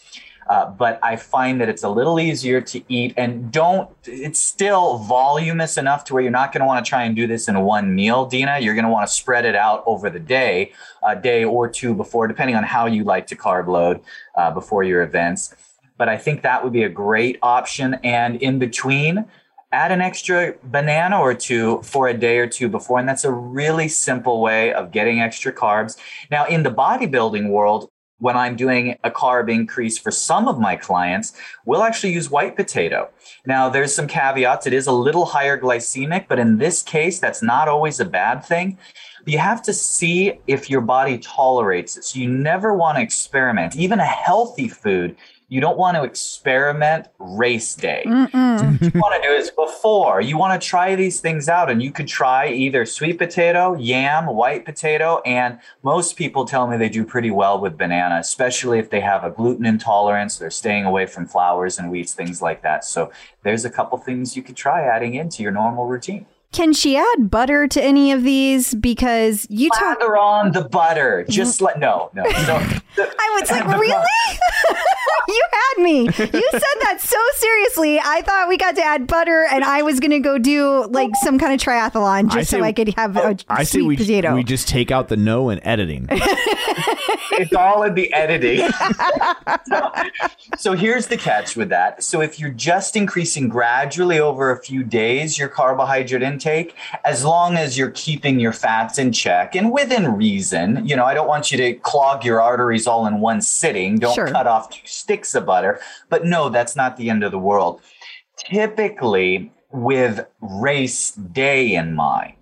Uh, but I find that it's a little easier to eat and don't, it's still voluminous enough to where you're not going to want to try and do this in one meal, Dina. You're going to want to spread it out over the day, a day or two before, depending on how you like to carb load uh, before your events. But I think that would be a great option. And in between, add an extra banana or two for a day or two before. And that's a really simple way of getting extra carbs. Now, in the bodybuilding world, when I'm doing a carb increase for some of my clients, we'll actually use white potato. Now, there's some caveats. It is a little higher glycemic, but in this case, that's not always a bad thing. You have to see if your body tolerates it. So you never want to experiment. Even a healthy food, you don't want to experiment race day. what you want to do is before you want to try these things out and you could try either sweet potato yam white potato and most people tell me they do pretty well with banana especially if they have a gluten intolerance they're staying away from flours and wheats things like that. So there's a couple things you could try adding into your normal routine Can she add butter to any of these? Because you talk. Lather on the butter. Mm-hmm. Just let no, no. *laughs* So, the- I was like, *laughs* really? *laughs* you had me. You said that so seriously. I thought we got to add butter, and I was going to go do like some kind of triathlon just so say- I could have a I say sweet we potato. we just take out the no and editing. it's all in the editing. so, so here's the catch with that. So if you're just increasing gradually over a few days your carbohydrate intake, as long as you're keeping your fats in check and within reason, you know, I don't want you to clog your arteries all in one sitting. Don't Sure. cut off two sticks of butter. But no, that's not the end of the world. Typically, with race day in mind,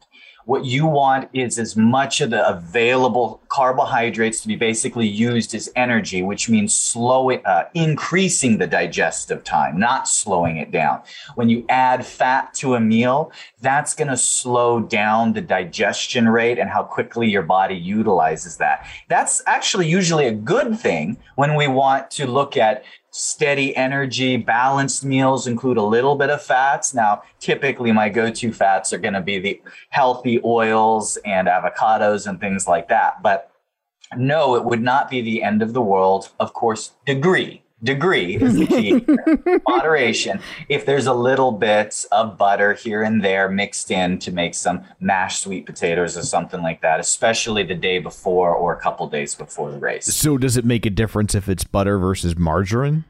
what you want is as much of the available carbohydrates to be basically used as energy, which means slowing, uh, increasing the digestive time, not slowing it down. When you add fat to a meal, that's going to slow down the digestion rate and how quickly your body utilizes that. That's actually usually a good thing when we want to look at steady energy, balanced meals include a little bit of fats. Now, typically my go-to fats are going to be the healthy oils and avocados and things like that. But no, it would not be the end of the world. Of course, degree. Degree is the key. *laughs* Moderation. If there's a little bit of butter here and there mixed in to make some mashed sweet potatoes or something like that, especially the day before or a couple days before the race. so does it make a difference if it's butter versus margarine?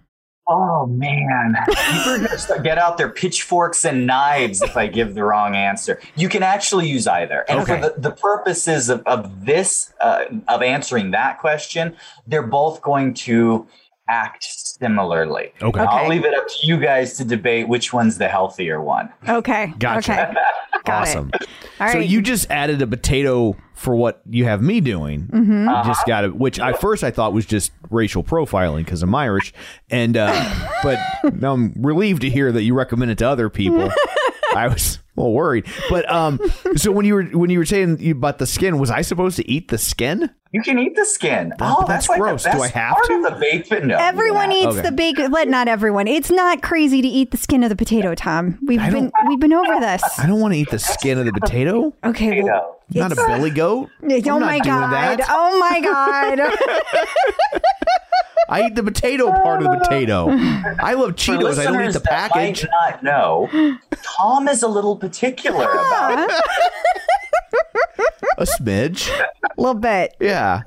Oh man, people are gonna start, get out their pitchforks and knives if I give the wrong answer. You can actually use either, and Okay. for the, the purposes of, of this uh, of answering that question, they're both going to act similarly. Okay. I'll leave it up to you guys to debate which one's the healthier one. okay. Gotcha. Okay. *laughs* Got awesome. it. All so right. you just added a potato for what you have me doing. Mm-hmm. You just got it, which I first I thought was just racial profiling because I'm Irish, and uh, *laughs* but now I'm relieved to hear that you recommend it to other people. *laughs* I was a little worried, but um, so when you were when you were saying you about the skin, was I supposed to eat the skin? You can eat the skin. That- oh, that's that's, like gross. The Do I have part to? Of the baked, but no. Everyone eats Okay. the bacon. But not everyone. It's not crazy to eat the skin of the potato, Tom. We've I been we've been over this. I don't want to eat the skin of the potato. Okay. Well, to. I'm not a billy goat. oh, not my doing god. that. Oh my god. *laughs* *laughs* I eat the potato part of the potato. I love Cheetos. I don't eat the that package. Might not know. Tom is a little particular about it. *laughs* *laughs* A smidge. A little bit. Yeah.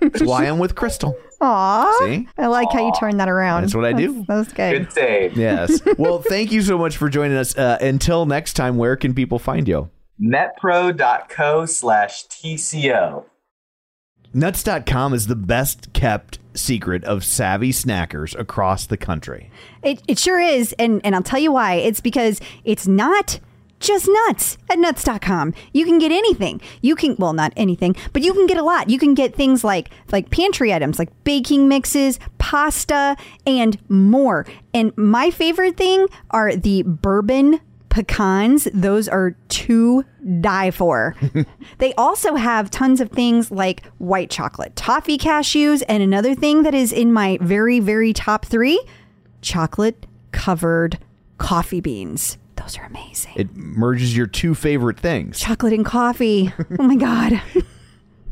That's why I'm with Crystal. *laughs* Aw. See? I like how you turn that around. That's what I do. That's, good. Good save. Yes. Well, thank you so much for joining us. Uh, until next time, where can people find you? Metpro.co slash TCO. Nuts.com is the best kept secret of savvy snackers across the country. It, it sure is. And, and I'll tell you why. It's because it's not just nuts at nuts.com. You can get anything. You can, well, not anything, but you can get a lot. You can get things like, like pantry items, like baking mixes, pasta, and more. And my favorite thing are the bourbon pecans. Those are to die for. *laughs* they also have tons of things like white chocolate, toffee cashews, and another thing that is in my very, very top three chocolate covered coffee beans. Those are amazing. It merges your two favorite things. chocolate and coffee. *laughs* Oh my God. *laughs*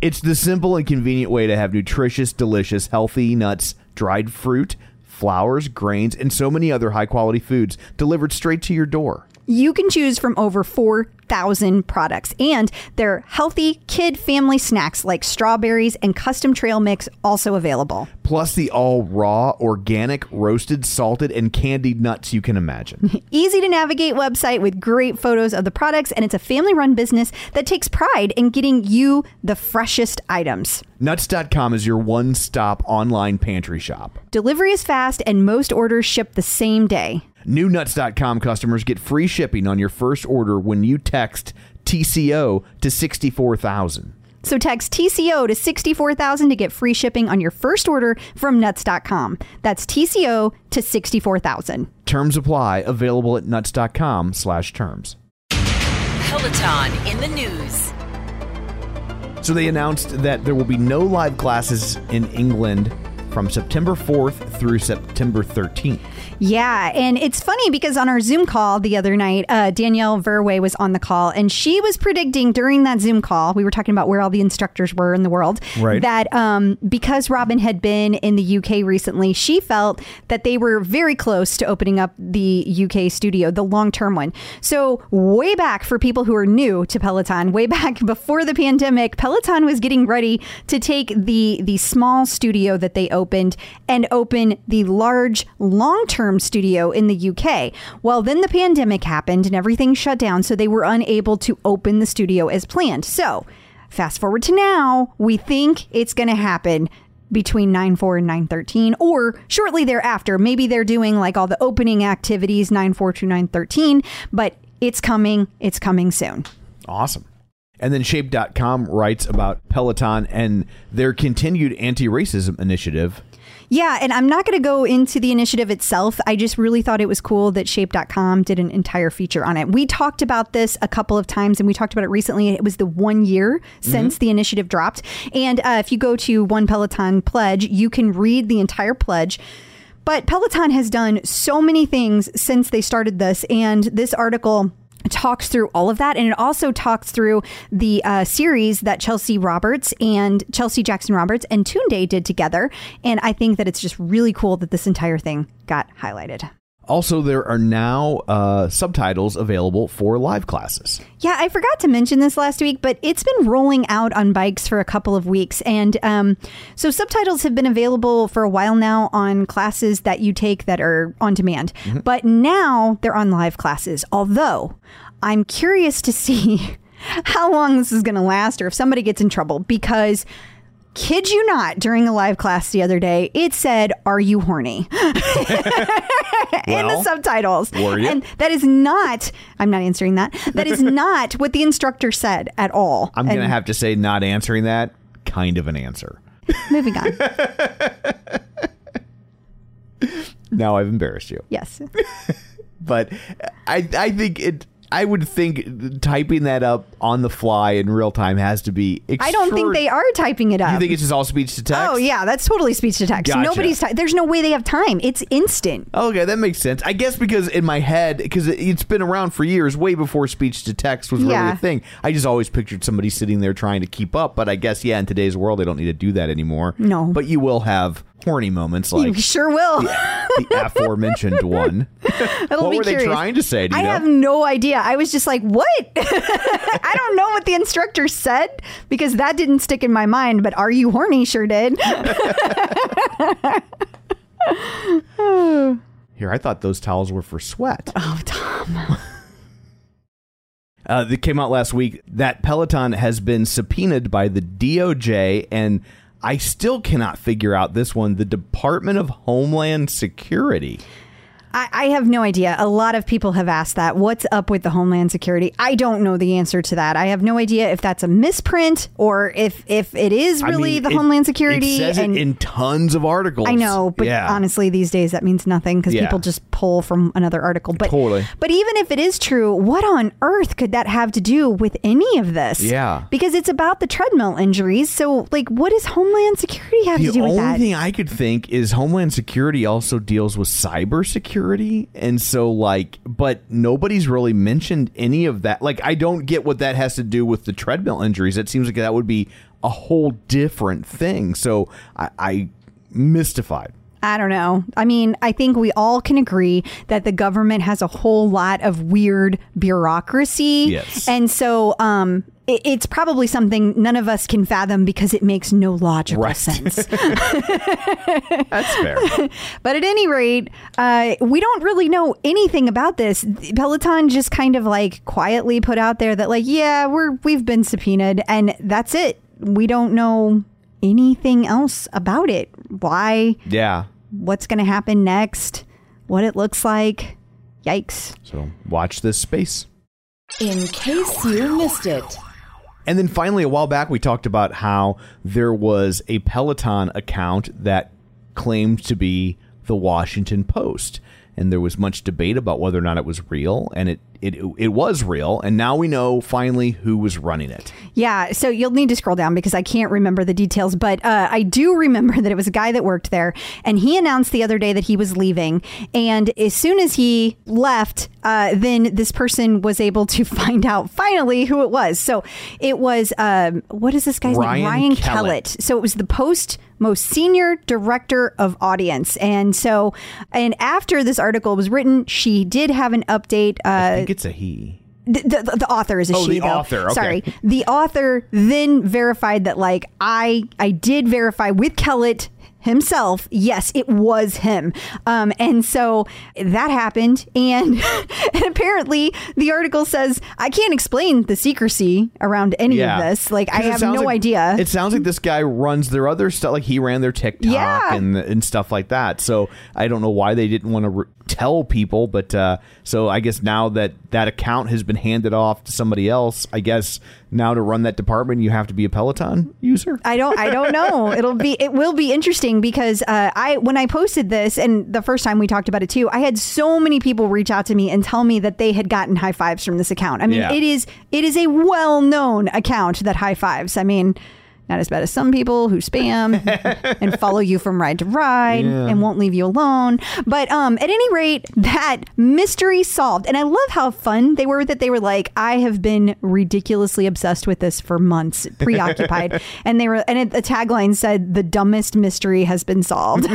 It's the simple and convenient way to have nutritious, delicious, healthy nuts, dried fruit, flours, grains, and so many other high quality foods delivered straight to your door. You can choose from over 4,000 products, and their healthy kid family snacks like strawberries and custom trail mix also available. Plus the all raw, organic, roasted, salted, and candied nuts you can imagine. *laughs* Easy to navigate website with great photos of the products, and it's a family run business that takes pride in getting you the freshest items. Nuts.com is your one stop online pantry shop. Delivery is fast, and most orders ship the same day. New Nuts.com customers get free shipping on your first order when you text TCO to 64000. So text TCO to 64000 to get free shipping on your first order from nuts.com. That's TCO to 64000. Terms apply, available at nuts.com slash terms. Peloton in the news. So they announced that there will be no live classes in England from September 4th through September 13th. Yeah, and it's funny because on our Zoom call the other night, uh, Danielle Verway was on the call, and she was predicting during that Zoom call, we were talking about where all the instructors were in the world, Right. that um, because Robin had been in the UK recently, she felt that they were very close to opening up the UK studio, the long term one. So, way back for people who are new to Peloton, way back *laughs* before the pandemic, Peloton was getting ready to take the the small studio that they opened and open the large long term studio in the UK. Well, then the pandemic happened and everything shut down, so they were unable to open the studio as planned. So, fast forward to now, we think it's going to happen between 9-4 and 9-13 or shortly thereafter maybe they're doing like all the opening activities 9-4 to 9-13 but it's coming it's coming soon Awesome. And then Shape.com writes about Peloton and their continued anti racism initiative. Yeah, and I'm not going to go into the initiative itself. I just really thought it was cool that shape.com did an entire feature on it. We talked about this a couple of times and we talked about it recently. It was the one year since the initiative dropped. And uh, if you go to One Peloton Pledge, you can read the entire pledge. But Peloton has done so many things since they started this. And this article talks through all of that and it also talks through the uh, series that chelsea roberts and chelsea jackson roberts and Tunde did together and i think that it's just really cool that this entire thing got highlighted Also, there are now uh, subtitles available for live classes. Yeah, I forgot to mention this last week, but it's been rolling out on bikes for a couple of weeks. And um, so subtitles have been available for a while now on classes that you take that are on demand. But now they're on live classes. Although I'm curious to see *laughs* how long this is going to last or if somebody gets in trouble because. Kid you not, during a live class the other day, it said, Are you horny? *laughs* in the subtitles. And that is not, I'm not answering that. That is *laughs* not what the instructor said at all. I'm going to have to say, not answering that, kind of an answer. *laughs* Moving on. Now I've embarrassed you. yes. But I, I think it. I would think typing that up on the fly in real time has to be. I don't think they are typing it up. You think it's just all speech to text? Oh yeah, that's totally speech to text. Gotcha. Nobody's. Ty- There's no way they have time. It's instant. Okay, that makes sense. I guess because in my head, because it's been around for years, way before speech to text was really Yeah. a thing. I just always pictured somebody sitting there trying to keep up. But I guess, yeah, in today's world, they don't need to do that anymore. No. But you will have horny moments like you sure will. the *laughs* aforementioned one. It'll what were they trying to say? Do you I know? have no idea. I was just like, what? *laughs* I don't know what the instructor said because that didn't stick in my mind, but are you horny? Sure did. *laughs* *sighs* Here, I thought those towels were for sweat. oh, Tom. Uh, that came out last week that Peloton has been subpoenaed by the DOJ, and I still cannot figure out this one the Department of Homeland Security. I, I have no idea. A lot of people have asked that. What's up with the Homeland Security? I don't know the answer to that. I have no idea if that's a misprint or if if it is I really mean, the it- Homeland Security. It says and it in tons of articles. I know, but yeah. honestly, these days that means nothing because Yeah. people just pull from another article. But Totally. But even if it is true, what on earth could that have to do with any of this? Yeah. because it's about the treadmill injuries. So, like, what does Homeland Security have the to do with that? The only thing I could think is Homeland Security also deals with cybersecurity, and so like, but nobody's really mentioned any of that. Like, I don't get what that has to do with the treadmill injuries. It seems like that would be a whole different thing. So I, I mystified. I don't know. I mean, I think we all can agree that the government has a whole lot of weird bureaucracy. Yes. And so um, it's probably something none of us can fathom because it makes no logical Right. sense. *laughs* *laughs* That's fair. but at any rate, uh, we don't really know anything about this. Peloton just kind of like quietly put out there that, like, yeah, we're we've been subpoenaed, and that's it. We don't know anything else about it. Why? yeah. what's going to happen next, what it looks like. Yikes. So watch this space. In case you missed it. And then finally, a while back, we talked about how there was a Peloton account that claimed to be the Washington Post. And there was much debate about whether or not it was real. And it it it was real, and now we know finally who was running it. Yeah, so you'll need to scroll down because I can't remember the details, but uh, I do remember *laughs* that it was a guy that worked there, and he announced the other day that he was leaving. And as soon as he left, uh, then this person was able to *laughs* find out finally who it was. So it was um, what is this guy's Ryan name? Ryan Kellett. Kellett. So it was the post most senior director of audience, and so and after this article was written, she did have an update. Uh, think it's a he. the, the, the author is a Oh, she the though. author, okay. Sorry, the author then verified that like I I did verify with Kellett himself. Yes, it was him. Um, and so that happened, and *laughs* and apparently the article says I can't explain the secrecy around any Yeah. of this. Like I have no like- idea. It sounds like this guy runs their other stuff. Like he ran their TikTok Yeah. and and stuff like that. So I don't know why they didn't want to re- tell people. But uh, so I guess now that that account has been handed off to somebody else, I guess now to run that department you have to be a Peloton user. I don't I don't know. *laughs* It'll be it will be interesting because uh, I when I posted this and the first time we talked about it too, I had so many people reach out to me and tell me that they had gotten high fives from this account. I mean, Yeah. it is it is a well known account that high fives. I mean. Not as bad as some people who spam *laughs* and follow you from ride to ride and won't leave you alone. But um, at any rate, that mystery solved. And I love how fun they were that they were like, I have been ridiculously obsessed with this for months, preoccupied. *laughs* and they were, and it, the tagline said, the dumbest mystery has been solved. *laughs*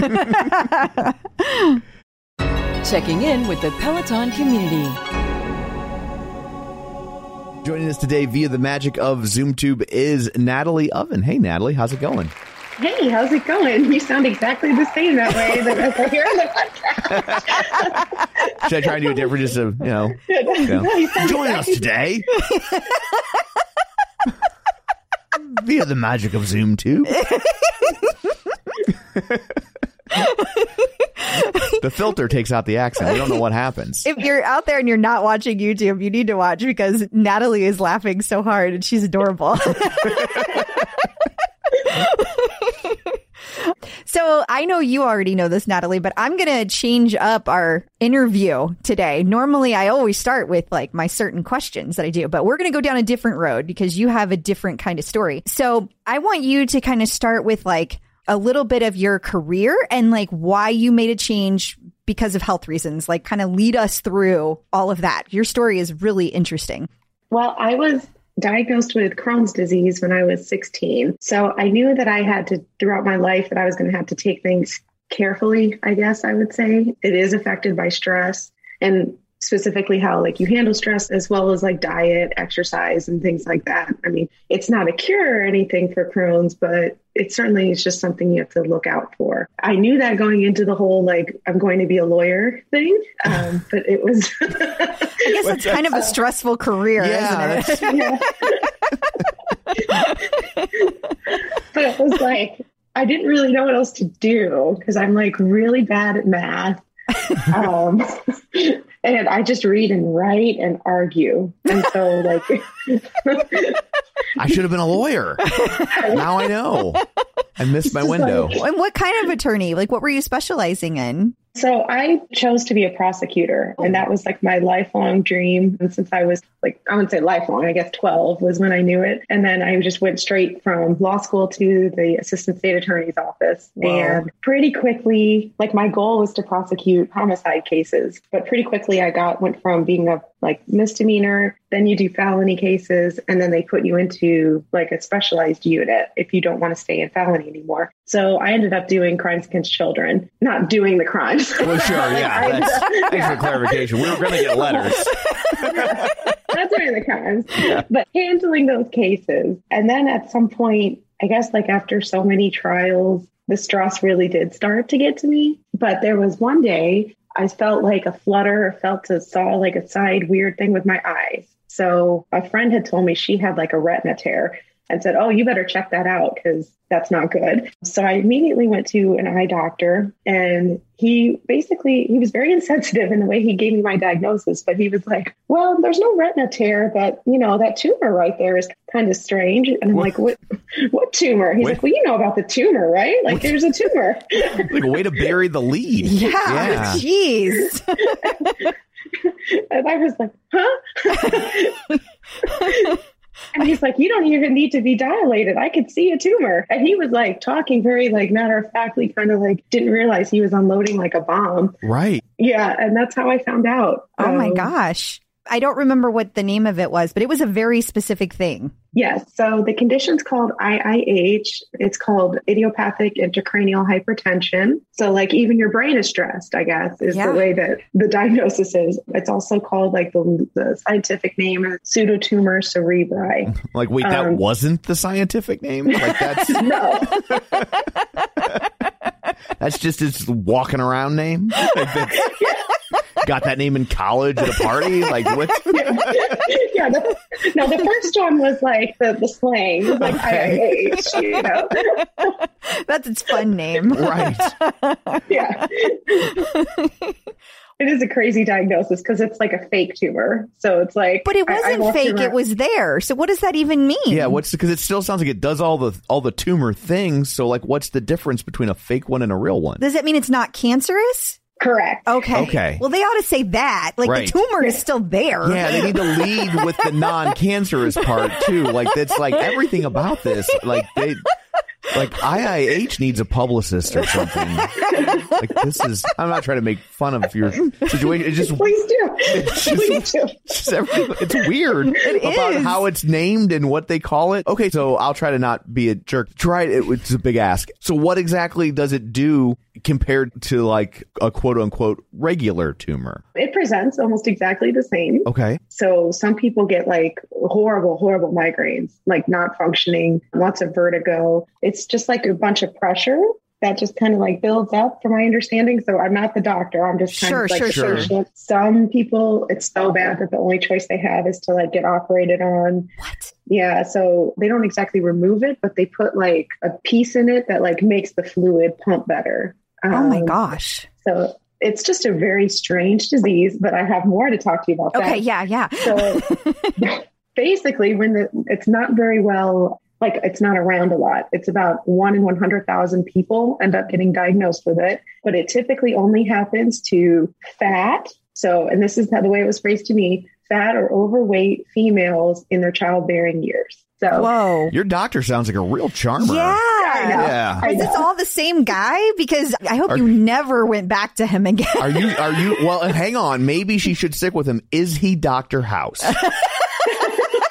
Checking in with the Peloton community. Joining us today via the magic of ZoomTube is Natalie Oven. Hey, Natalie, how's it going? Hey, how's it going? You sound exactly the same that way that I hear on the podcast. Should I try and do it different? Just to you know, you know. *laughs* No, join us today *laughs* via the magic of ZoomTube. *laughs* the filter takes out the accent. We don't know what happens. if you're out there and you're not watching YouTube, you need to watch because Natalie is laughing so hard and she's adorable. *laughs* So I know you already know this, Natalie, but I'm going to change up our interview today. Normally, I always start with like my certain questions that I do, but we're going to go down a different road because you have a different kind of story. So I want you to kind of start with like a little bit of your career and like why you made a change because of health reasons. Like, kind of lead us through all of that. Your story is really interesting. Well, I was diagnosed with Crohn's disease when I was 16. So I knew that I had to, throughout my life, that I was going to have to take things carefully, I guess I would say. It is affected by stress and specifically how like you handle stress as well as like diet, exercise and things like that. I mean, it's not a cure or anything for Crohn's, but it certainly is just something you have to look out for. I knew that going into the whole like I'm going to be a lawyer thing, um, *laughs* but it was I guess it's kind of a stressful career, Yeah, isn't it? Yeah. *laughs* but it was like I didn't really know what else to do because I'm like really bad at math. *laughs* um, and I just read and write and argue. And so like *laughs* I should have been a lawyer. now I know. I missed my window. like- And what kind of attorney? Like, what were you specializing in? So I chose to be a prosecutor, and that oh. was like my lifelong dream. And since I was like, I wouldn't say lifelong, I guess 12 was when I knew it. And then I just went straight from law school to the assistant state attorney's office. And pretty quickly, like my goal was to prosecute homicide cases, but pretty quickly I got, went from being a like misdemeanor, then you do felony cases, and then they put you into like a specialized unit if you don't want to stay in felony anymore. So I ended up doing crimes against children, not doing the crimes. Well, sure, *laughs* yeah. Thanks for clarification. We were going to get letters. *laughs* That's doing the crimes, but handling those cases. And then at some point, I guess like after so many trials, the stress really did start to get to me. But there was one day I felt like a flutter, felt a saw like a side weird thing with my eyes. So a friend had told me she had like a retina tear and said, Oh, you better check that out because that's not good. So I immediately went to an eye doctor and he basically he was very *laughs* insensitive in the way he gave me my diagnosis, but he was like, Well, there's no retina tear, but you know, that tumor right there is kind of strange. And I'm like, What what tumor? He's Wait. like, Well, you know about the tumor, right? Like there's a tumor. *laughs* Like a way to bury the lead. Yeah. Jeez. *laughs* and I was like, huh? And he's like, you don't even need to be dilated. I could see a tumor. And he was like talking very like matter of factly, kind of like didn't realize he was unloading like a bomb. Right. Yeah, and that's how I found out. Oh my Um, gosh. I don't remember what the name of it was, but it was a very specific thing. Yes. So the condition's called IIH. It's called idiopathic intracranial hypertension. So like even your brain is stressed, I guess, is Yeah. the way that the diagnosis is. It's also called like the, the scientific name is pseudotumor cerebri. *laughs* Like, wait, that Um, wasn't the scientific name? Like, that's *laughs* no. *laughs* that's just his walking around name? Like, that's, got that name in college at a party? Like, what? *laughs* yeah. The, no, the first one was like the, the slang, it was like Okay. IIH, you know? *laughs* That's its fun name. Right. yeah. it is a crazy diagnosis because it's like a fake tumor. So it's like, But it I- I wasn't walked fake. It was there. So what does that even mean? Yeah, what's because it still sounds like it does all the all the tumor things. So, like, what's the difference between a fake one and a real one? Does that mean it's not cancerous? Correct. Okay. Okay. Well, they ought to say that. Like Right. the tumor is still there. Yeah, they need to lead with the non-cancerous part too. Like that's like everything about this. Like they, like IIH needs a publicist or something. Like this is. I'm not trying to make fun of your situation. It's just. Please do. It's just, Please do. it's just. It's weird about is. how it's named and what they call it. Okay, so I'll try to not be a jerk. Try it. It's a big ask. So what exactly does it do compared to like a quote unquote regular tumor? It presents almost exactly the same. Okay. So some people get like horrible, horrible migraines, like not functioning, lots of vertigo. It's just like a bunch of pressure that just kind of like builds up from my understanding. So I'm not the doctor. I'm just kind Sure, of like sure, sure. Some people, it's so bad that the only choice they have is to like get operated on. What? Yeah. So they don't exactly remove it, but they put like a piece in it that like makes the fluid pump better. Oh my Um, gosh. So it's just a very strange disease, but I have more to talk to you about that. Okay. Yeah. Yeah. So *laughs* basically, when the, it's not very well, like it's not around a lot. It's about one in 100,000 people end up getting diagnosed with it, but it typically only happens to fat. So, and this is how the way it was phrased to me fat or overweight females in their childbearing years. So, Whoa. Your doctor sounds like a real charmer. Yeah. Yeah. I Is this all the same guy? Because I hope Are- you never went back to him again. Are you? Are you? Well, *laughs* hang on. Maybe she should stick with him. Is he Doctor House? *laughs*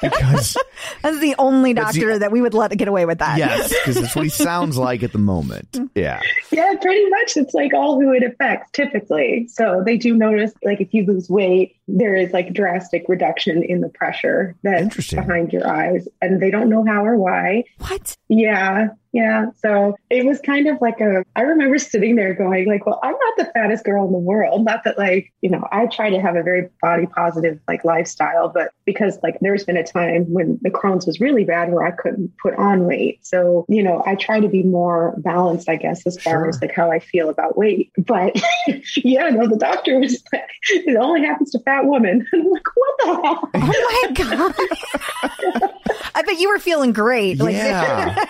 because *laughs* That's the only That's the- doctor that we would let get away with that. yes, because that's what he sounds like at the moment. *laughs* Yeah. Yeah, pretty much. It's like all who it affects typically. So they do notice, like, if you lose weight, there is like drastic reduction in the pressure that's Interesting. behind your eyes, and they don't know how or why. What? Yeah, yeah. So it was kind of like a. I remember sitting there going, like, well, I'm not the fattest girl in the world. Not that, like, you know, I try to have a very body positive like lifestyle, but because like there's been a time when the Crohn's was really bad where I couldn't put on weight. So you know, I try to be more balanced, I guess, as far Sure. as like how I feel about weight. But *laughs* yeah, no, the doctor was *laughs* like, it only happens to fat women. *laughs* I'm like, what the hell? Oh my god! I bet you were feeling great. Like, yeah.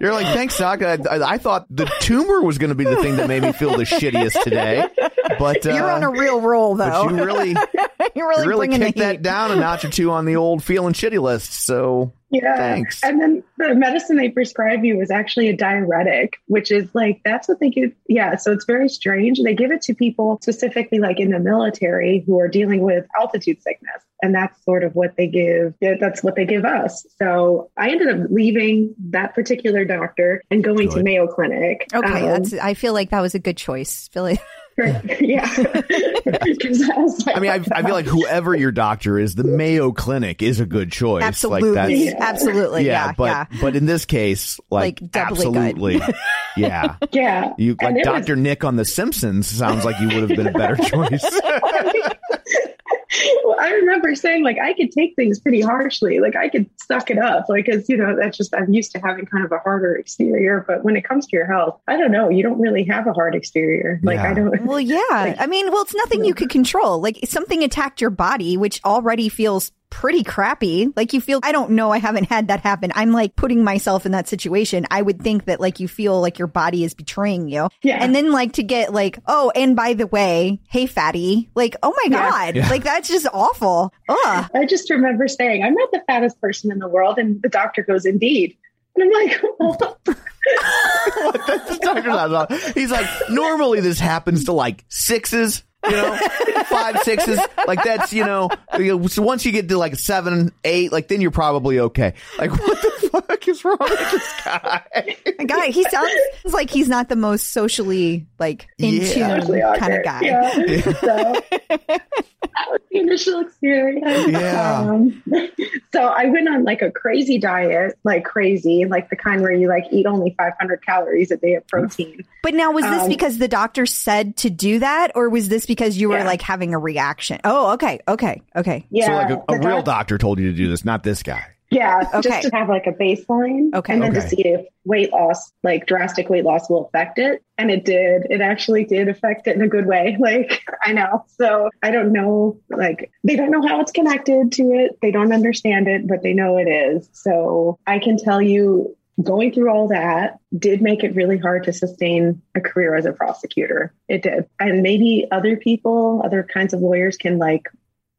You're like, thanks, Doc. I, I, I thought the tumor was going to be the thing that made me feel the shittiest today, but uh, you're on a real roll, though. but you really, *laughs* you're really, you really kicked the that down a notch or two on the old feeling shitty list. So Yeah. Thanks. And then the medicine they prescribe you is actually a diuretic, which is like, that's what they give. Yeah. So it's very strange. They give it to people specifically like in the military who are dealing with altitude sickness. And that's sort of what they give. That's what they give us. So I ended up leaving that particular doctor and going to Mayo Clinic. Okay, Um, that's. I feel like that was a good choice. Feel like- *laughs* *laughs* yeah. 'Cause I, like, I mean, I, I feel like whoever your doctor is, the Mayo Clinic is a good choice. absolutely, Like that's, Yeah. absolutely, yeah, but yeah. but in this case, like, Like, doubly good. absolutely, *laughs* yeah. yeah. You like it was- Dr. Nick on The Simpsons sounds like you would have been a better choice. Well, I remember saying like I could take things pretty harshly, like I could suck it up, like because you know that's just I'm used to having kind of a harder exterior, but when it comes to your health, I don't know. You don't really have a hard exterior. Like Yeah. I don't. Well, yeah. *laughs* I mean, well, it's nothing you could control. Like something attacked your body, which already feels pretty crappy. Like you feel, I don't know, I haven't had that happen. I'm like putting myself in that situation. I would think that like you feel like your body is betraying you. Yeah. And then like to get like, oh, and by the way, hey, fatty, like, oh my Yeah. God, Yeah. like that's just awful. Ugh. I just remember saying, I'm not the fattest person in the world. And the doctor goes, Indeed. And I'm like, "Oh, That's Dr. Zaslav. He's like, normally this happens to like sixes, you know, five sixes. Like that's, you know, so once you get to like seven, eight, like then you're probably okay. Like, what the fuck is wrong with this guy? guy, he sounds like he's not the most socially like in Yeah. tune kind of awkward. guy. Yeah. so that was the initial experience. Yeah. Um, so I went on like a crazy diet, like crazy, like the kind where you like eat only 500 calories a day of protein. But now, was this Um, because the doctor said to do that, or was this because you were Yeah. like having a reaction? Oh, okay, okay, okay. Yeah. so like a, a real doc- doctor told you to do this, not this guy. Yeah, Okay. just to have like a baseline. Okay. And then Okay. to see if weight loss, like drastic weight loss will affect it. And it did. It actually did affect it in a good way. *laughs* Like, I know. So I don't know, like, they don't know how it's connected to it. They don't understand it, but they know it is. So I can tell you, going through all that did make it really hard to sustain a career as a prosecutor. It did. And maybe other people, other kinds of lawyers can like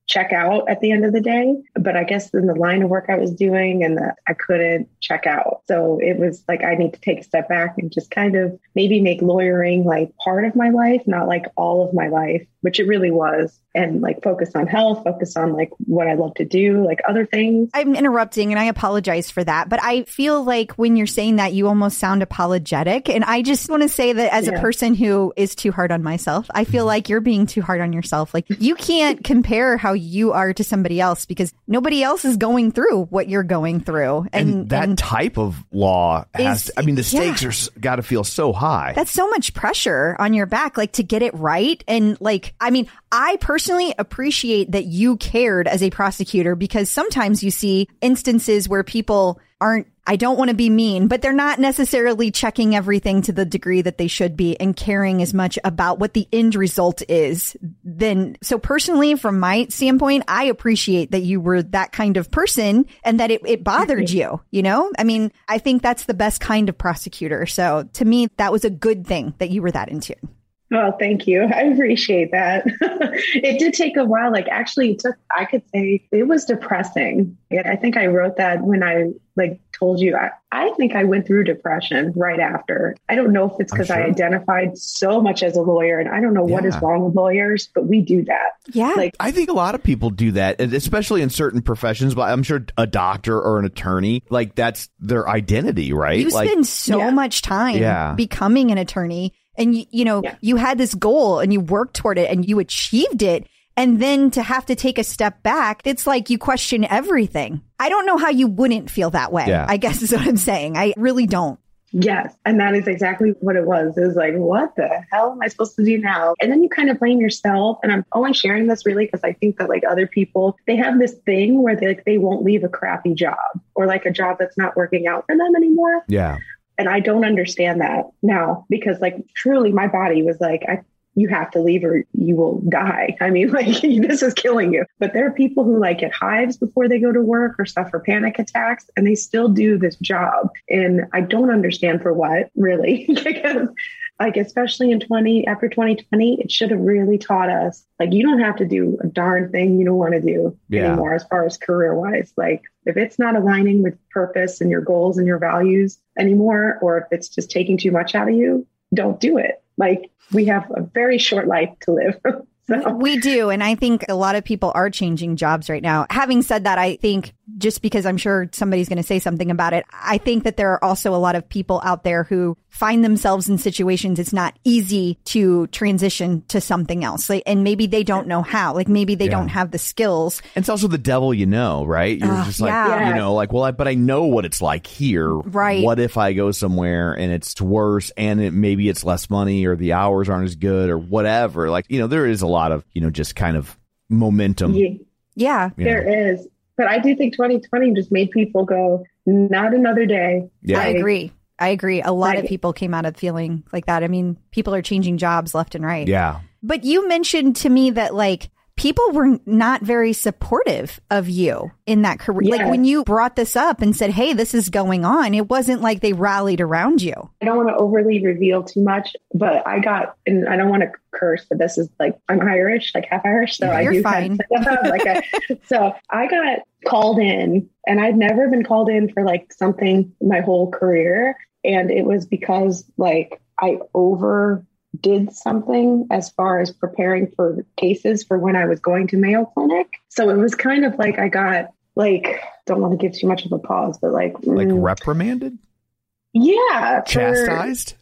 check out at the end of the day. But I guess in the line of work I was doing and that I couldn't check out. So it was like I need to take a step back and just kind of maybe make lawyering like part of my life, not like all of my life, which it really was. And like focus on health, focus on like what I love to do, like other things. I'm interrupting and I apologize for that, but I feel like when you're saying that, you almost sound apologetic. And I just want to say that as a person who is too hard on myself, I feel mm-hmm. like you're being too hard on yourself. Like you can't compare how you are to somebody else because nobody else is going through what you're going through. And, And, that and type of law has, Is- I mean, the yeah. stakes are got to feel so high. that's so much pressure on your back, like to get it right. And like, I mean, I personally appreciate that you cared as a prosecutor because sometimes you see instances where people aren't, I don't want to be mean, but they're not necessarily checking everything to the degree that they should be and caring as much about what the end result is. Then, so personally, from my standpoint, I appreciate that you were that kind of person and that it, it bothered you, you know? I mean, I think that's the best kind of prosecutor. So to me, that was a good thing that you were that in tune. Oh, thank you. I appreciate that. *laughs* it did take a while. Like actually it took I could say it was depressing. And I think I wrote that when I like told you I, I think I went through depression right after. I don't know if it's I'm because I identified so much as a lawyer and I don't know what is wrong with lawyers, but we do that. Yeah. Like I think a lot of people do that, especially in certain professions. But I'm sure a doctor or an attorney, like that's their identity, right? you like, spend so Yeah. much time Yeah. becoming an attorney and you, you know Yeah. you had this goal and you worked toward it and you achieved it and then to have to take a step back it's like you question everything i don't know how you wouldn't feel that way Yeah. i guess *laughs* is what i'm saying i really don't Yes. And that is exactly what it was. It was like, what the hell am I supposed to do now? And then you kind of blame yourself. And I'm only sharing this really because I think that like other people, they have this thing where they like they won't leave a crappy job or like a job that's not working out for them anymore. yeah, And I don't understand that now because like truly my body was like, I you have to leave or you will die. I mean, *laughs* like this is killing you. But there are people who like get hives before they go to work or suffer panic attacks and they still do this job. And I don't understand for what really, *laughs* because like, especially in 20, after 2020, it should have really taught us like, you don't have to do a darn thing you don't want to do Yeah. anymore as far as career wise. Like if it's not aligning with purpose and your goals and your values anymore, or if it's just taking too much out of you, don't do it. Like we have a very short life to live. *laughs* *laughs* We do. And I think a lot of people are changing jobs right now. Having said that, I think just because I'm sure somebody's going to say something about it, I think that there are also a lot of people out there who find themselves in situations it's not easy to transition to something else. Like, and maybe they don't know how. Like maybe they Yeah. don't have the skills. it's also the devil, you know, right? You're Ugh, just like, yeah. you know, like, well, I, but I know what it's like here. Right. What if I go somewhere and it's worse, and it maybe it's less money, or the hours aren't as good, or whatever? Like, you know, there is a lot of, you know, just kind of momentum. yeah, Yeah. you know. there is. But I do think 2020 just made people go, not another day. Yeah. I agree. I agree. A lot of people came out of feeling like that. I mean, people are changing jobs left and right. Yeah. But you mentioned to me that like people were not very supportive of you in that career. Like when you brought this up and said, "Hey, this is going on," it wasn't like they rallied around you. I don't want to overly reveal too much, but I got, and I don't want to curse, but this is like I'm Irish, like half Irish, so I do fine. Kind *laughs* of, like uh, I, uh, so I got called in, and I'd never been called in for like something my whole career, and it was because like I over did something as far as preparing for cases for when I was going to Mayo Clinic. So it was kind of like I got like don't want to give too much of a pause, but like Like mm, reprimanded, yeah, for- chastised.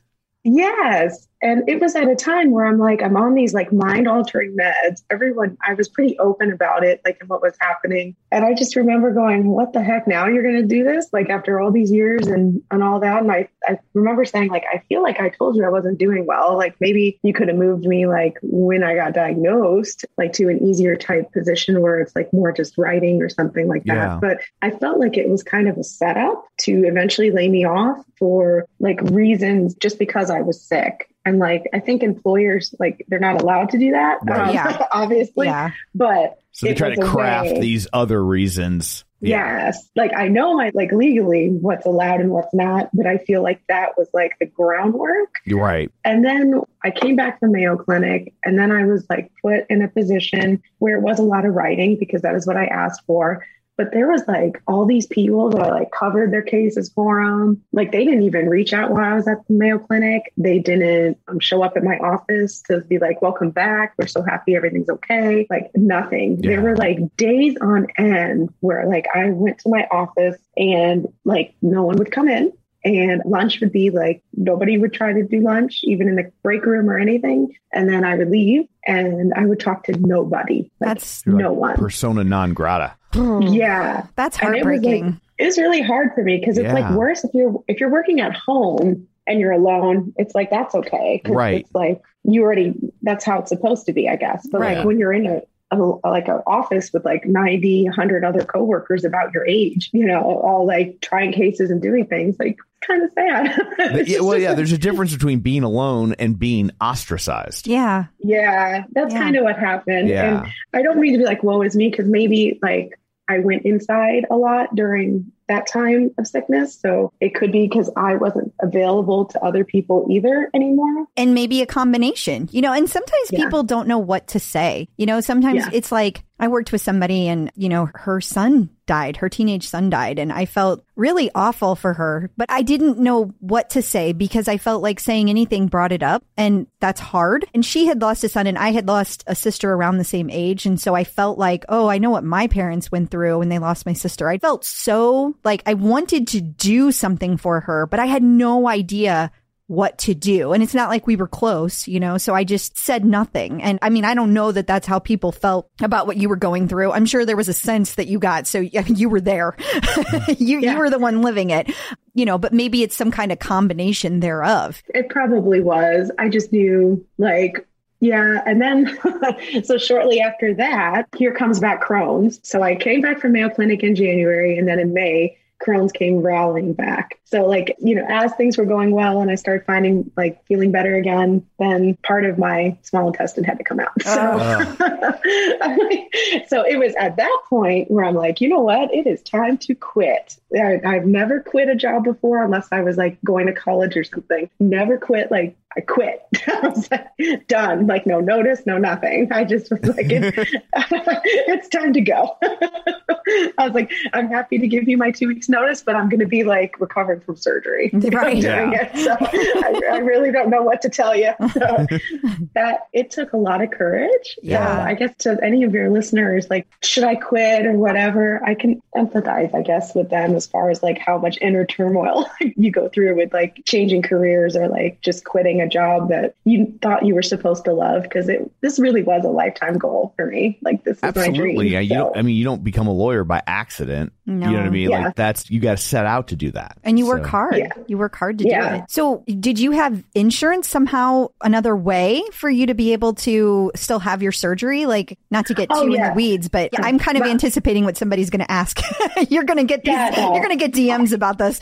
Yes. And it was at a time where I'm like, I'm on these like mind altering meds. Everyone, I was pretty open about it, like and what was happening. And I just remember going, what the heck? Now you're going to do this? Like after all these years and, and all that. And I, I remember saying like, I feel like I told you I wasn't doing well. Like maybe you could have moved me like when I got diagnosed, like to an easier type position where it's like more just writing or something like that. Yeah. But I felt like it was kind of a setup to eventually lay me off for like reasons just because I was sick. And like, I think employers, like, they're not allowed to do that, Right. um, Yeah. *laughs* obviously. yeah. But So they it try to craft way- these other reasons. Yes. Like, I know my, like, legally what's allowed and what's not, but I feel like that was like the groundwork. You're right. And then I came back from Mayo Clinic, and then I was like put in a position where it was a lot of writing because that is what I asked for. But there was like all these people that I like covered their cases for them. Like they didn't even reach out while I was at the Mayo Clinic. They didn't um, show up at my office to be like, "Welcome back. We're so happy everything's okay." Like nothing. Yeah. There were like days on end where like I went to my office and like no one would come in and lunch would be like nobody would try to do lunch even in the break room or anything and then i would leave and i would talk to nobody like That's You're like no one Persona non grata. Hmm. yeah That's And it was, like, heartbreaking. it was really hard for me because it's Yeah. like worse if you're if you're working at home and you're alone it's like that's okay. Right. it's like you already that's how it's supposed to be i guess but Right. like when you're in a a, like an office with like 90 100 other coworkers about your age you know all like trying cases and doing things like kind of sad yeah, well, yeah. There's a *laughs* difference between being alone and being ostracized. yeah. Yeah, that's Yeah. kind of what happened. Yeah. And I don't mean to be like, woe is me, because maybe like I went inside a lot during that time of sickness. So it could be because I wasn't available to other people either anymore. and maybe a combination, you know, and sometimes Yeah. people don't know what to say. You know, sometimes Yeah. it's like I worked with somebody and, you know, her son died, her teenage son died, and I felt really awful for her, but I didn't know what to say because I felt like saying anything brought it up, and that's hard. And she had lost a son, and I had lost a sister around the same age. And so I felt like, oh, I know what my parents went through when they lost my sister. I felt so like I wanted to do something for her, but I had no idea what to do. And it's not like we were close, you know, so I just said nothing. And I mean, I don't know that that's how people felt about what you were going through. I'm sure there was a sense that you got. So *laughs* you were there. *laughs* you, Yeah. you were the one living it, you know, but maybe it's some kind of combination thereof. It probably was. I just knew like, yeah. And then, *laughs* so shortly after that, here comes back Crohn's. So I came back from Mayo Clinic in January and then in May, Crohn's came rallying back. So like, you know, as things were going well and I started finding like feeling better again, then part of my small intestine had to come out. *laughs* So, oh. *laughs* so it was at that point where I'm like, you know what? It is time to quit. I, I've never quit a job before unless I was like going to college or something. Never quit. Like I quit. *laughs* I was like, done. Like no notice, no nothing. I just was like, it's, it's time to go. I was like, I'm happy to give you my two weeks notice, but I'm going to be like recovering from surgery. *laughs* *laughs* Right. Doing it. So I, I really don't know what to tell you. So *laughs* that it took a lot of courage. Yeah. So I guess to any of your listeners, like, should I quit or whatever? I can empathize, I guess, with them as far as like how much inner turmoil you go through with like changing careers or like just quitting a job that you thought you were supposed to love because it this really was a lifetime goal for me. Like this is my Absolutely. dream. Yeah, you So, don't, I mean, you don't become a lawyer by accident. No. You know what I mean? Yeah. Like that's you got to set out to do that. And you So work So- hard. Yeah. You work hard to Yeah. do it. So, did you have insurance somehow another way for you to be able to still have your surgery? Like, not to get oh, too Oh, in the weeds, but I'm kind of Well- anticipating what somebody's going to ask. *laughs* you're going to get these, Yeah, no. you're going to get DMs about this.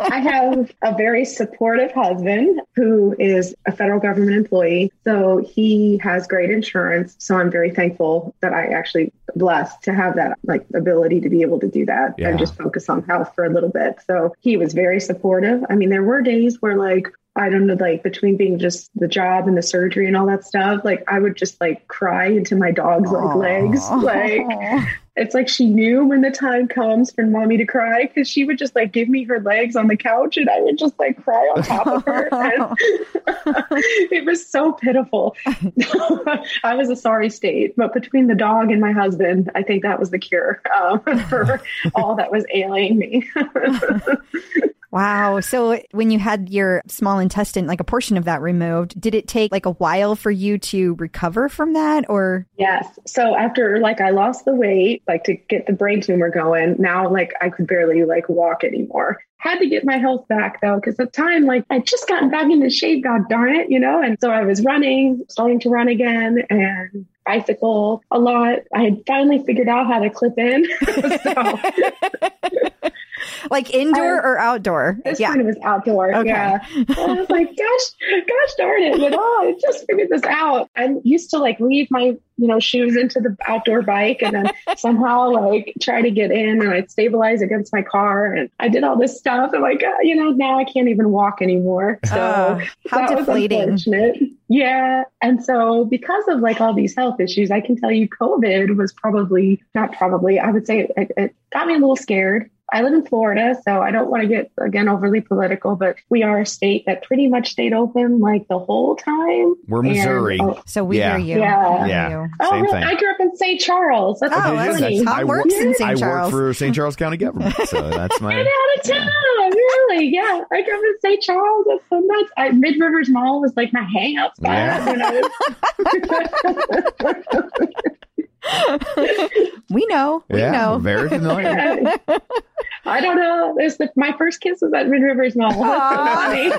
I have a very supportive husband who is a federal government employee. So he has great insurance. So I'm very thankful that I actually blessed to have that like ability to be able to do that Yeah. and just focus on health for a little bit. So he was very supportive. I mean, there were days where like I don't know, like between being just the job and the surgery and all that stuff, like I would just like cry into my dog's like legs. *laughs* Like it's like she knew when the time comes for mommy to cry because she would just like give me her legs on the couch and I would just like cry on top of her. *laughs* *laughs* It was so pitiful. I was a sorry state, but between the dog and my husband, I think that was the cure um, for all that was ailing me. Wow. So when you had your small intestine, like a portion of that removed, did it take like a while for you to recover from that or? Yes. So after like I lost the weight, like to get the brain tumor going, now like I could barely like walk anymore. Had to get my health back though, because at the time, like I just gotten back into shape, god darn it, you know? And so I was running, starting to run again and bicycle a lot. I had finally figured out how to clip in. *laughs* so *laughs* Like indoor Uh, or outdoor? this yeah. one was outdoor. Okay. Yeah. And I was like, gosh, gosh darn it. But oh, I just figured this out. I used to like leave my, you know, shoes into the outdoor bike and then *laughs* somehow like try to get in and I'd stabilize against my car. And I did all this stuff. And like, uh, you know, now I can't even walk anymore. So Oh, how that was deflating. unfortunate. Yeah. And so because of like all these health issues, I can tell you COVID was probably not probably, I would say it, it got me a little scared. I live in Florida, so I don't want to get again overly political, but we are a state that pretty much stayed open like the whole time. We're And- Missouri. oh, So we Yeah. hear you. Yeah. We hear Yeah. oh, Same really? thing. I grew up in St. Charles. That's Oh, funny. that's That's- nice. Tom I works in St. Charles. I Charles. work for St. Charles County government, so *laughs* that's Get my. out of town, really? Yeah, I grew up in St. Charles. That's so nuts. I, Mid Rivers Mall was like my hangout spot. Yeah. when I was- *laughs* *laughs* We know. We yeah, know. very familiar. I don't know. There's the, my first kiss was at Mid Rivers Mall. Aw. *laughs*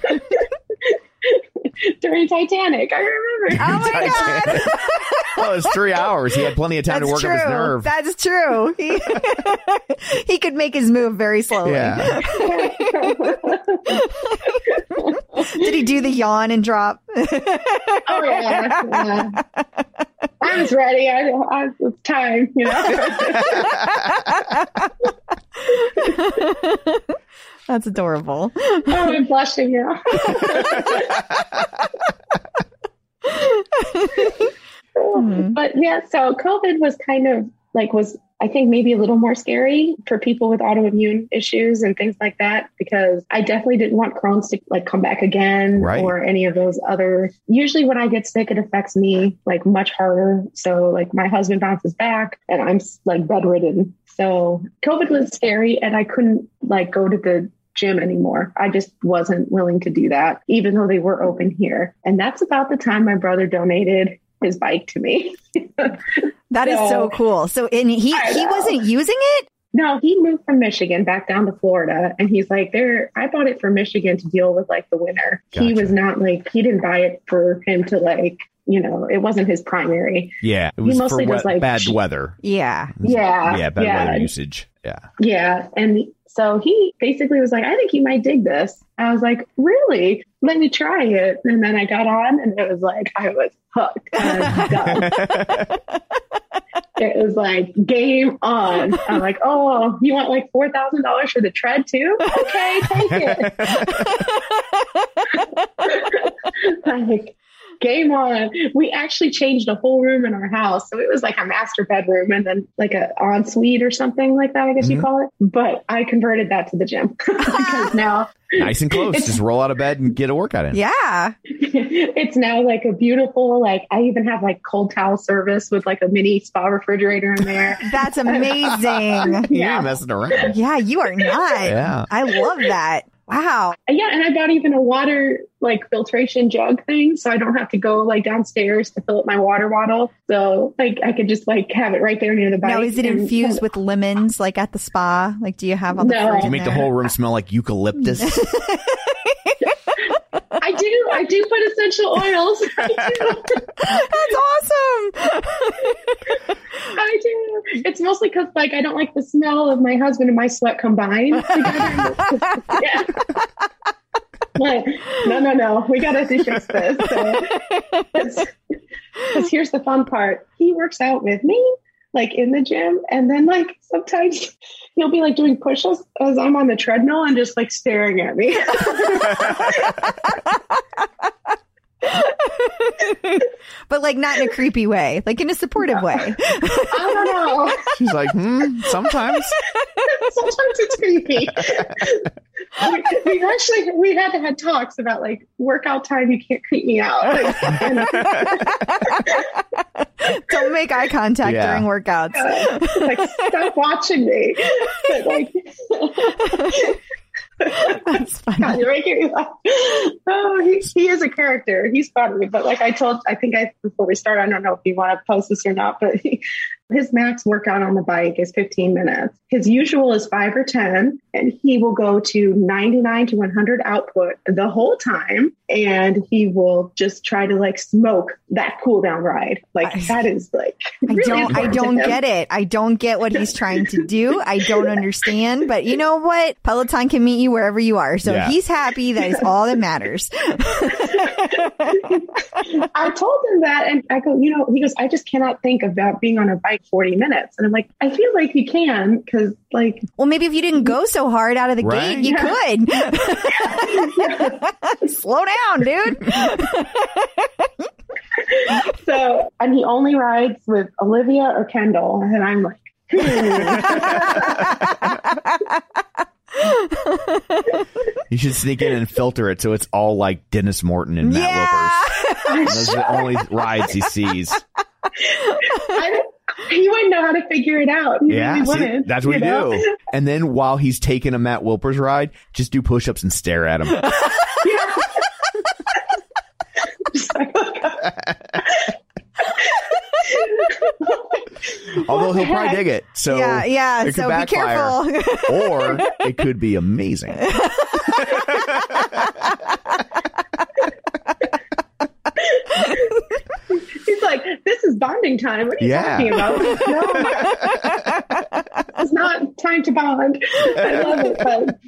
Funny. *laughs* During Titanic, I remember. Oh my God. Titanic. *laughs* well, it's three hours. He had plenty of time That's to work true. up his nerve. That's true. He, he could make his move very slowly. yeah. Did he do the yawn and drop? Oh yeah, yeah. I was ready. I, I it's time, you know. *laughs* That's adorable. oh, I'm blushing now. *laughs* Hmm. But yeah, so COVID was kind of like was I think maybe a little more scary for people with autoimmune issues and things like that because I definitely didn't want Crohn's to like come back again Right. or any of those other. Usually when I get sick, it affects me like much harder. So like my husband bounces back and I'm like bedridden. So COVID was scary and I couldn't like go to the gym anymore. I just wasn't willing to do that, even though they were open here. And that's about the time my brother donated his bike to me. *laughs* That is so So- cool. So, and he he wasn't using it. No, he moved from Michigan back down to Florida. And he's like, there, I bought it for Michigan to deal with like the winter. He was not like, he didn't buy it for him to like, you know, it wasn't his primary. Yeah. It He was for mostly does, wet, like, bad weather. Yeah. Yeah. Yeah, bad yeah. weather usage. Yeah. Yeah. And so he basically was like, I think you might dig this. I was like, really? Let me try it. And then I got on and it was like, I was hooked. Was it was like game on. I'm like, oh, you want like $4,000 for the tread too? Okay, take it. *laughs* like, game on. We actually changed a whole room in our house. So it was like a master bedroom and then like a ensuite or something like that, I guess you Mhm. call it. But I converted that to the gym *laughs* because now *laughs* nice and close. Just roll out of bed and get a workout in. Yeah. *laughs* it's now like a beautiful, like I even have like cold towel service with like a mini spa refrigerator in there. That's amazing. You ain't messing around. Yeah, you are not. Yeah. I love that. Wow. Uh, yeah, and I bought even a water like filtration jug thing, so I don't have to go like downstairs to fill up my water bottle. So like I could just like have it right there near the bike. Now, is it and- infused with lemons like at the spa? Like, do you have all the No. fruit You in make the whole room smell like eucalyptus. *laughs* *laughs* I do. I do put essential oils. *laughs* That's awesome. I do. It's mostly because like I don't like the smell of my husband and my sweat combined *laughs* together. yeah. Like, no, no, no. We gotta fix this. Because here's the fun part. He works out with me, like in the gym, and then like sometimes he'll be like doing push-ups as I'm on the treadmill and just like staring at me. *laughs* but like not in a creepy way, like in a supportive way. I don't know. She's like, hmm, sometimes. *laughs* Sometimes it's creepy. *laughs* we, we actually we had to have talks about like workout time. You can't creep me out. Like, *laughs* and, Don't make eye contact Yeah. during workouts. uh, like stop watching me. But like, That's *laughs* funny. God, you're making me laugh. Oh, he, he is a character. He's funny. But like I told, I think I before we start, I don't know if you want to post this or not, but he, his max workout on the bike is 15 minutes. His usual is five or 10, and he will go to 99 to 100 output the whole time. And he will just try to like smoke that cool down ride. Like I- that is like, I don't I don't get it. I don't get what he's trying to do. I don't understand. But you know what? Peloton can meet you wherever you are. So Yeah. he's happy, that is all that matters. *laughs* I told him that, and I go, you know, he goes, I just cannot think about being on a bike 40 minutes. And I'm like, I feel like you can because, like, Well, maybe if you didn't go so hard out of the Right. gate, you could. *laughs* *laughs* Slow down, dude. *laughs* so, and he only rides with Olivia or Kendall. And I'm like, hmm. You should sneak in and filter it so it's all like Denis Morton and Matt yeah. Wilpers. Those are the only rides he sees. I don't, *laughs* he wouldn't know how to figure it out. He Yeah, really see, wouldn't, that's what you you know? do. *laughs* And then while he's taking a Matt Wilpers ride, just do push ups and stare at him. *laughs* Although he'll probably dig it. So yeah, yeah. it could So be careful. or it could be amazing. Like, this is bonding time. What are you Yeah. talking about? No, *laughs* it's not time to bond. I love it. But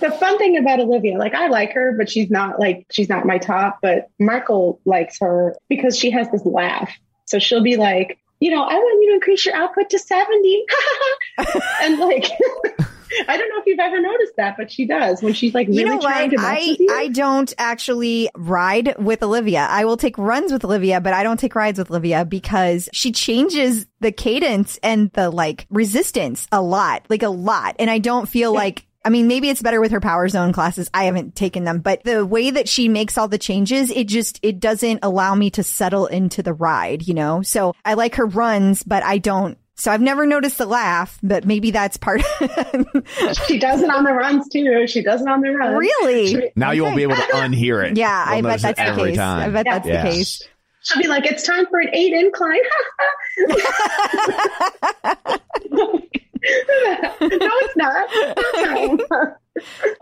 the fun thing about Olivia, like I like her, but she's not like she's not my top. But Michael likes her because she has this laugh. So she'll be like, you know, I want you to increase your output to 70. *laughs* and like *laughs* *laughs* I don't know if you've ever noticed that, but she does when she's like really you know trying what? to I. I don't actually ride with Olivia. I will take runs with Olivia, but I don't take rides with Olivia because she changes the cadence and the like resistance a lot, like a lot. And I don't feel like I mean, maybe it's better with her power zone classes. I haven't taken them, but the way that she makes all the changes, it just, it doesn't allow me to settle into the ride, you know? So I like her runs, but I don't. So I've never noticed the laugh, but maybe that's part. *laughs* she does it on the runs too. She does it on the runs. really? She- Now you won't be able to unhear it. Yeah, I You'll bet that's the case. time. I bet that's Yeah. the case. She'll be like, it's time for an eight incline. *laughs* no, it's not. It's not.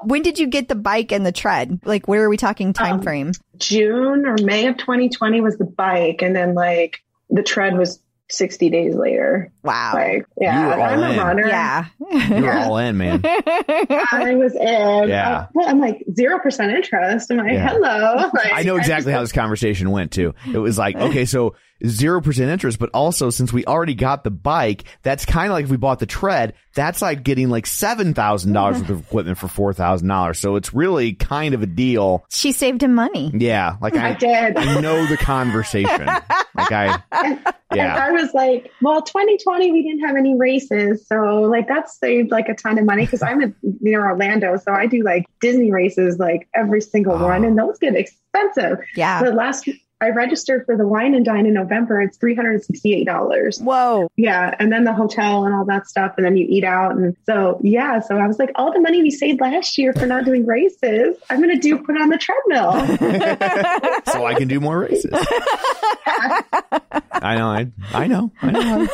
When did you get the bike and the tread? Like, where are we talking time Um, frame? June or May of 2020 was the bike, and then like the tread was 60 days later. Wow. Like, You yeah, were all I'm in. a runner. yeah. You were all in, man. *laughs* I was in. Yeah. I, am like zero percent interest. I'm like, Yeah. hello. Like, I know exactly just- how this conversation went too. It was like, okay, so zero percent interest, but also since we already got the bike, that's kind of like if we bought the tread, that's like getting like seven thousand dollars worth of *laughs* equipment for four thousand dollars. So it's really kind of a deal. She saved him money. Yeah, like I I, did. I know the conversation. *laughs* Like I, And yeah, I was like, well, 2020, we didn't have any races. So, like, that saved like a ton of money because I'm in, near Orlando. So, I do like Disney races like every single Oh. one, and those get expensive. Yeah. The last, I registered for the wine and dine in November. It's $368. Whoa. Yeah. And then the hotel and all that stuff. And then you eat out. And so, yeah. So I was like, all the money we saved last year for not doing races, I'm going to do put on the treadmill. *laughs* so I can do more races. *laughs* I know. I, I know. I know.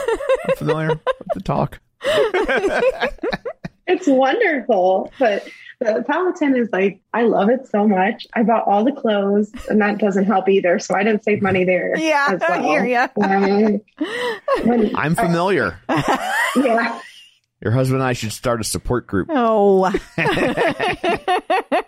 I'm familiar with the talk. *laughs* it's wonderful. But the Peloton is like, I love it so much. I bought all the clothes, and that doesn't help either. So I didn't save money there. Yeah, as *laughs* I hear ya. Um, when, I'm familiar. *laughs* yeah. Your husband and I should start a support group. Oh. *laughs*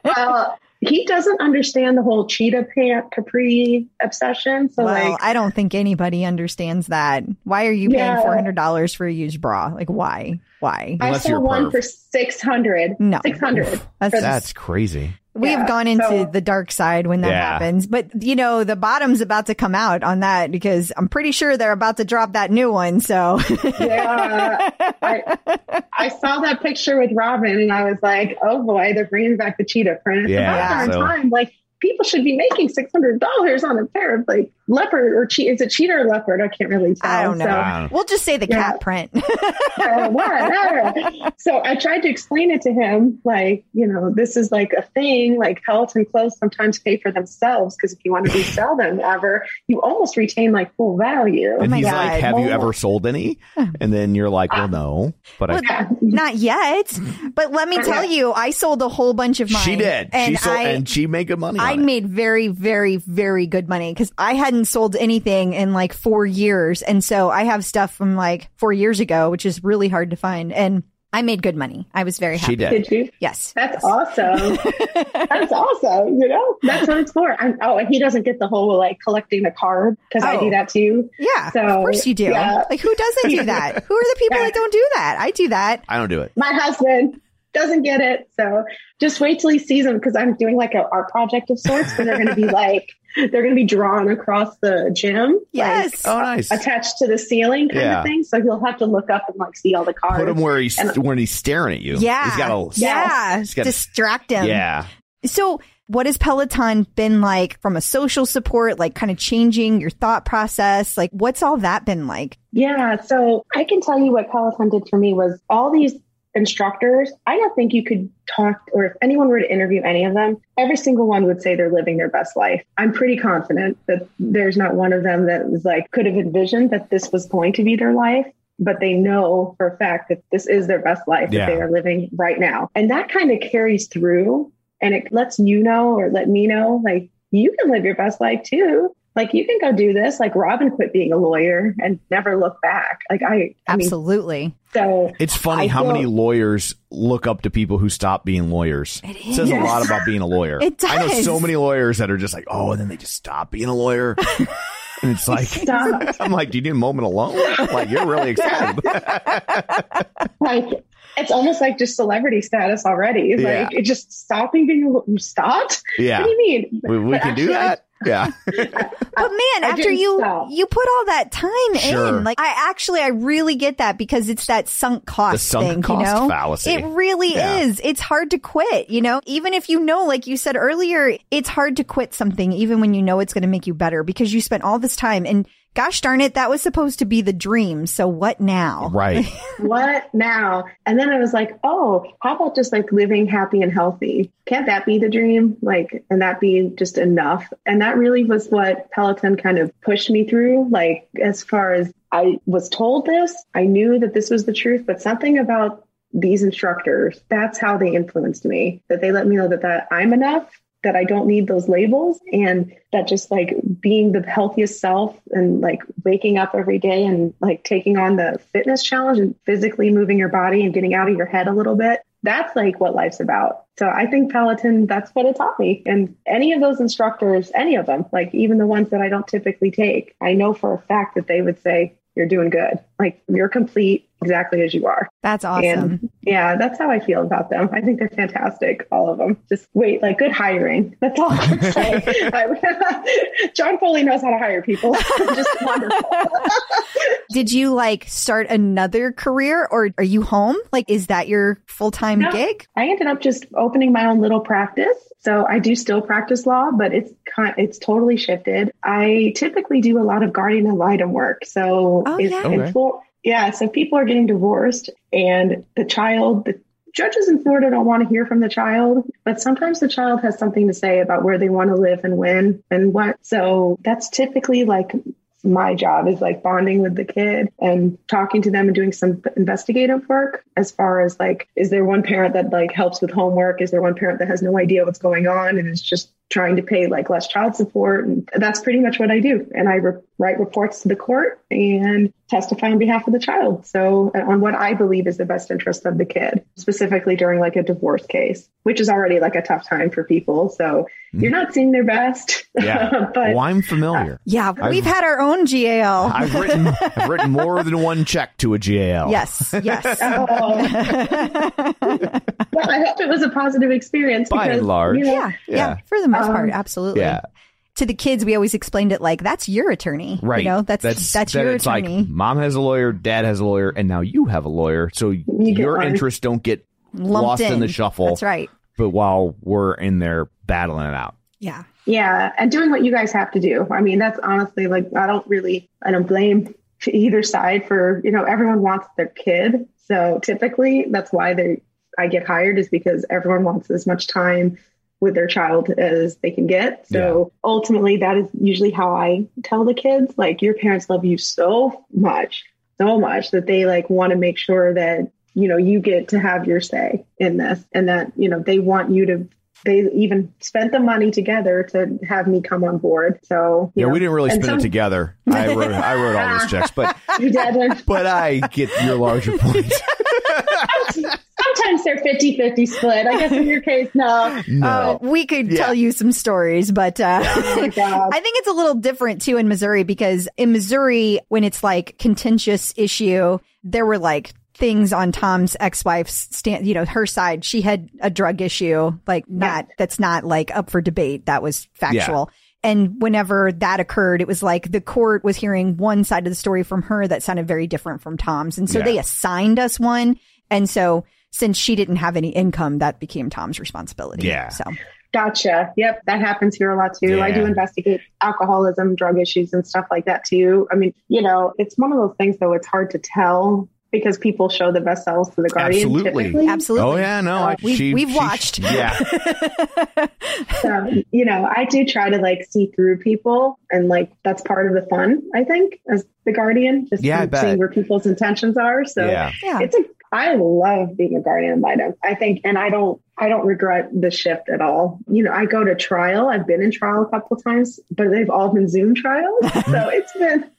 Well, he doesn't understand the whole cheetah pant capri obsession. So, well, like, I don't think anybody understands that. Why are you paying four hundred dollars for a used bra? Like, why? Why? I saw one perv. for 600. No. 600. That's- That's crazy. We have Yeah, gone into so- the dark side when that Yeah. happens, but you know the bottom's about to come out on that because I'm pretty sure they're about to drop that new one. So yeah. I, I saw that picture with Robin and I was like, oh boy, they're bringing back the cheetah print. Yeah, so- time. Like, people should be making $600 on a pair of like leopard or che- is it cheetah or leopard? I can't really tell. I don't know. So, I we'll just say the Yeah. cat print. *laughs* uh, whatever. so I tried to explain it to him, like, you know, this is like a thing. Like Peloton clothes sometimes pay for themselves because if you want to resell them ever, you almost retain like full value. and my he's God. like, "Have you Oh. ever sold any?" And then you're like, "Well, no." But I, Well, Yeah. Not yet, but let me tell you, I sold a whole bunch of mine. she did. and she sold, I and she made good money. I on it. made very, very, very good money because I hadn't sold anything in like four years. And so I have stuff from like four years ago, which is really hard to find. And I made good money. I was very happy. She did. Did you? Yes. That's awesome. *laughs* That's awesome. You know, that's what it's for. And, oh, and he doesn't get the whole like collecting the card because I Oh. do that too. Yeah. So, of course you do. yeah. Like who doesn't do that? *laughs* Who are the people Yeah. that don't do that? I do that. I don't do it. My husband doesn't get it. So just wait till he sees them because I'm doing like an art project of sorts where they're going to be *laughs* like, they're going to be drawn across the gym. like, Yes. Oh, nice. attached to the ceiling kind Yeah. of thing. So he'll have to look up and like see all the cards. Put him where he's And- when he's staring at you. Yeah. he's got a yeah. he's got a- Distract him. yeah. So, what has Peloton been like from a social support, like kind of changing your thought process? Like, what's all that been like? Yeah. So I can tell you what Peloton did for me was all these instructors. I don't think you could talk, or if anyone were to interview any of them, every single one would say they're living their best life. I'm pretty confident that there's not one of them that was like, could have envisioned that this was going to be their life. But they know for a fact that this is their best life Yeah. that they are living right now. And that kind of carries through and it lets you know or let me know, like, you can live your best life too. Like you can go do this. Like Robin quit being a lawyer and never look back. Like I, I mean, Absolutely. so It's funny I how feel- many lawyers look up to people who stop being lawyers. It says a lot about being a lawyer. It does. I know so many lawyers that are just like, oh, and then they just stop being a lawyer. *laughs* and it's like, Stop. *laughs* I'm like, do you need a moment alone? Like, you're really *laughs* excited. like it's almost like just celebrity status already. It's Yeah. like it just stopping being a- you stopped. yeah. What do you mean? We, we But can do actually, that. Yeah. *laughs* But man, after you stop. you put all that time Sure. in, like I actually I really get that because it's that sunk cost The sunk thing, cost you know? fallacy. It really Yeah. is. It's hard to quit, you know? Even if you know, like you said earlier, it's hard to quit something even when you know it's going to make you better because you spent all this time and gosh darn it, that was supposed to be the dream. So what now? Right. *laughs* What now? And then I was like, oh, how about just like living happy and healthy? Can't that be the dream? Like, and that be just enough? And that really was what Peloton kind of pushed me through. Like, as far as I was told this, I knew that this was the truth, but something about these instructors, that's how they influenced me, that they let me know that, that I'm enough that I don't need those labels and that just like being the healthiest self and like waking up every day and like taking on the fitness challenge and physically moving your body and getting out of your head a little bit. That's like what life's about. So I think Peloton, that's what it taught me. And any of those instructors, any of them, like even the ones that I don't typically take, I know for a fact that they would say, you're doing good. Like you're complete. Exactly as you are. That's awesome. And yeah, that's how I feel about them. I think they're fantastic, all of them. Just wait, like good hiring. That's all I can say. *laughs* I- *laughs* John Foley knows how to hire people. *laughs* Just wonderful. Did you like start another career or are you home? Like, is that your full time No. gig? I ended up just opening my own little practice. So I do still practice law, but it's kind it's totally shifted. I typically do a lot of guardian ad litem work. So Oh, if, yeah. in Okay. Yeah, so people are getting divorced and the child, the judges in Florida don't want to hear from the child, but sometimes the child has something to say about where they want to live and when and what. So that's typically like my job is like bonding with the kid and talking to them and doing some investigative work as far as like is there one parent that like helps with homework is there one parent that has no idea what's going on and is just trying to pay like less child support and that's pretty much what i do and i re- write reports to the court and testify on behalf of the child so uh, on what i believe is the best interest of the kid specifically during like a divorce case which is already like a tough time for people so you're not seeing their best Yeah. *laughs* but well, I'm familiar. Yeah, I've- we've had our own GAL. I've written I've written more than one check to a GAL. yes, yes. *laughs* Oh. *laughs* well, I hope it was a positive experience. By and large. you know, yeah, yeah, Yeah. for the most Um, part, absolutely. Yeah. To the kids, we always explained it like that's your attorney, Right. You know, that's that's, that your it's attorney. like mom has a lawyer, dad has a lawyer, and now you have a lawyer. So get your one. interests don't get Lumped lost in. in. the shuffle. That's right. But while we're in there battling it out. Yeah, yeah, and doing what you guys have to do. I mean, that's honestly like I don't really I don't blame either side for you know everyone wants their kid. So typically that's why they I get hired is because everyone wants as much time with their child as they can get. So ultimately that is usually how I tell the kids like your parents love you so much, so much that they like want to make sure that you know you get to have your say in this and that you know they want you to they even spent the money together to have me come on board. So Yeah, know, we didn't really and spend it together. *laughs* I wrote I wrote all those checks, but *laughs* but I get your larger point. *laughs* Sometimes they're 50 50 split. I guess in your case, no. No. Uh, we could Yeah. tell you some stories, but uh, Oh. *laughs* I think it's a little different too in Missouri because in Missouri, when it's like contentious issue, there were like things on Tom's ex-wife's stand, you know, her side. She had a drug issue, like not, that's not like up for debate. That was factual. And whenever that occurred, it was like the court was hearing one side of the story from her that sounded very different from Tom's. And so Yeah. they assigned us one. And so since she didn't have any income, that became Tom's responsibility. Yeah. So Gotcha. Yep. That happens here a lot too. I do investigate alcoholism, drug issues, and stuff like that too. I mean, you know, it's one of those things though, it's hard to tell because people show the best selves to the guardian. Absolutely. typically. absolutely. Oh yeah, no, I, We've- she- we've she- watched. *laughs* Yeah, So, you know, I do try to like see through people and like that's part of the fun, I think, as the guardian, just Yeah, seeing where people's intentions are. So yeah. Yeah. it's a I love being a guardian ad litem. I think, and I don't, I don't regret the shift at all. You know, I go to trial. I've been in trial a couple of times, but they've all been Zoom trials. *laughs* so it's been.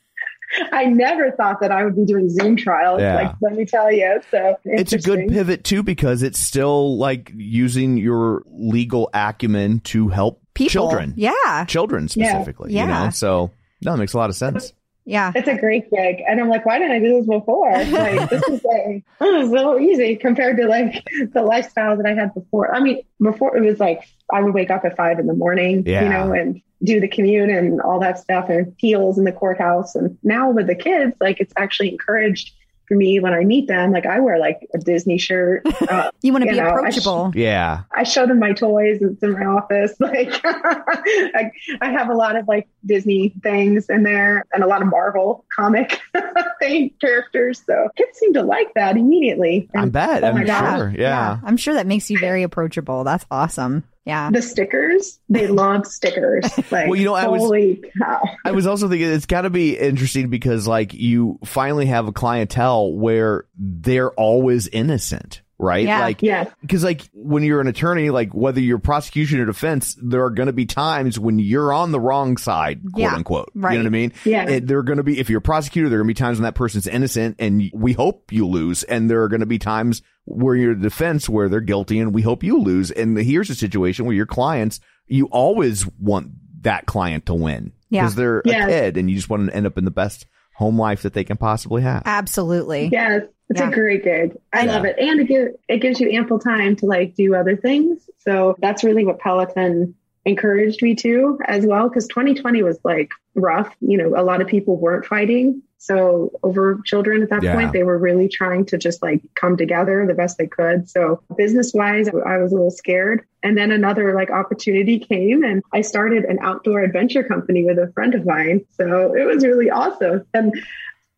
I never thought that I would be doing Zoom trials. Yeah. Like, let me tell you. So It's a good pivot too because it's still like using your legal acumen to help People. children, Yeah. children Yeah. specifically. You Yeah. know, so no, it makes a lot of sense. Yeah. It's a great gig. And I'm like, why didn't I do this before? *laughs* Like, this is like, *laughs* this is so easy compared to like the lifestyle that I had before. I mean, before it was like, I would wake up at five in the morning, Yeah. you know, and do the commute and all that stuff and heels in the courthouse. And now with the kids, like, it's actually encouraged for me when I meet them. Like, I wear like a Disney shirt. *laughs* Uh, You want to be know, I sh- approachable. Yeah, I show them my toys. It's in my office. *laughs* Like I, I have a lot of like Disney things in there and a lot of Marvel comic *laughs* thing characters. So kids seem to like that immediately. I bet. Oh I'm my God. sure. Yeah. I'm sure that makes you very approachable. That's awesome. Yeah. The stickers, they *laughs* love stickers. Like, Well, you know, I was- holy cow. I was also thinking it's got to be interesting because like you finally have a clientele where they're always innocent, right? Yeah. Like Yeah. because like when you're an attorney, like whether you're prosecution or defense, there are going to be times when you're on the wrong side, quote Yeah, unquote. right. You know what I mean? Yeah. And there are going to be if you're a prosecutor, there are going to be times when that person's innocent, and we hope you lose, and there are going to be times where you're the defense where they're guilty, and we hope you lose. And here's a situation where your clients, you always want that client to win Yeah. because they're Yes. a kid, and you just want to end up in the best home life that they can possibly have. Absolutely. Yes. It's Yeah. a great gig. I Yeah. love it. And it, give, it gives you ample time to like do other things. So that's really what Peloton encouraged me to as well. Cause 2020 was like rough. You know, a lot of people weren't fighting. So over children at that Yeah. point, they were really trying to just like come together the best they could. So business wise, I was a little scared. And then another like opportunity came and I started an outdoor adventure company with a friend of mine. So it was really awesome. And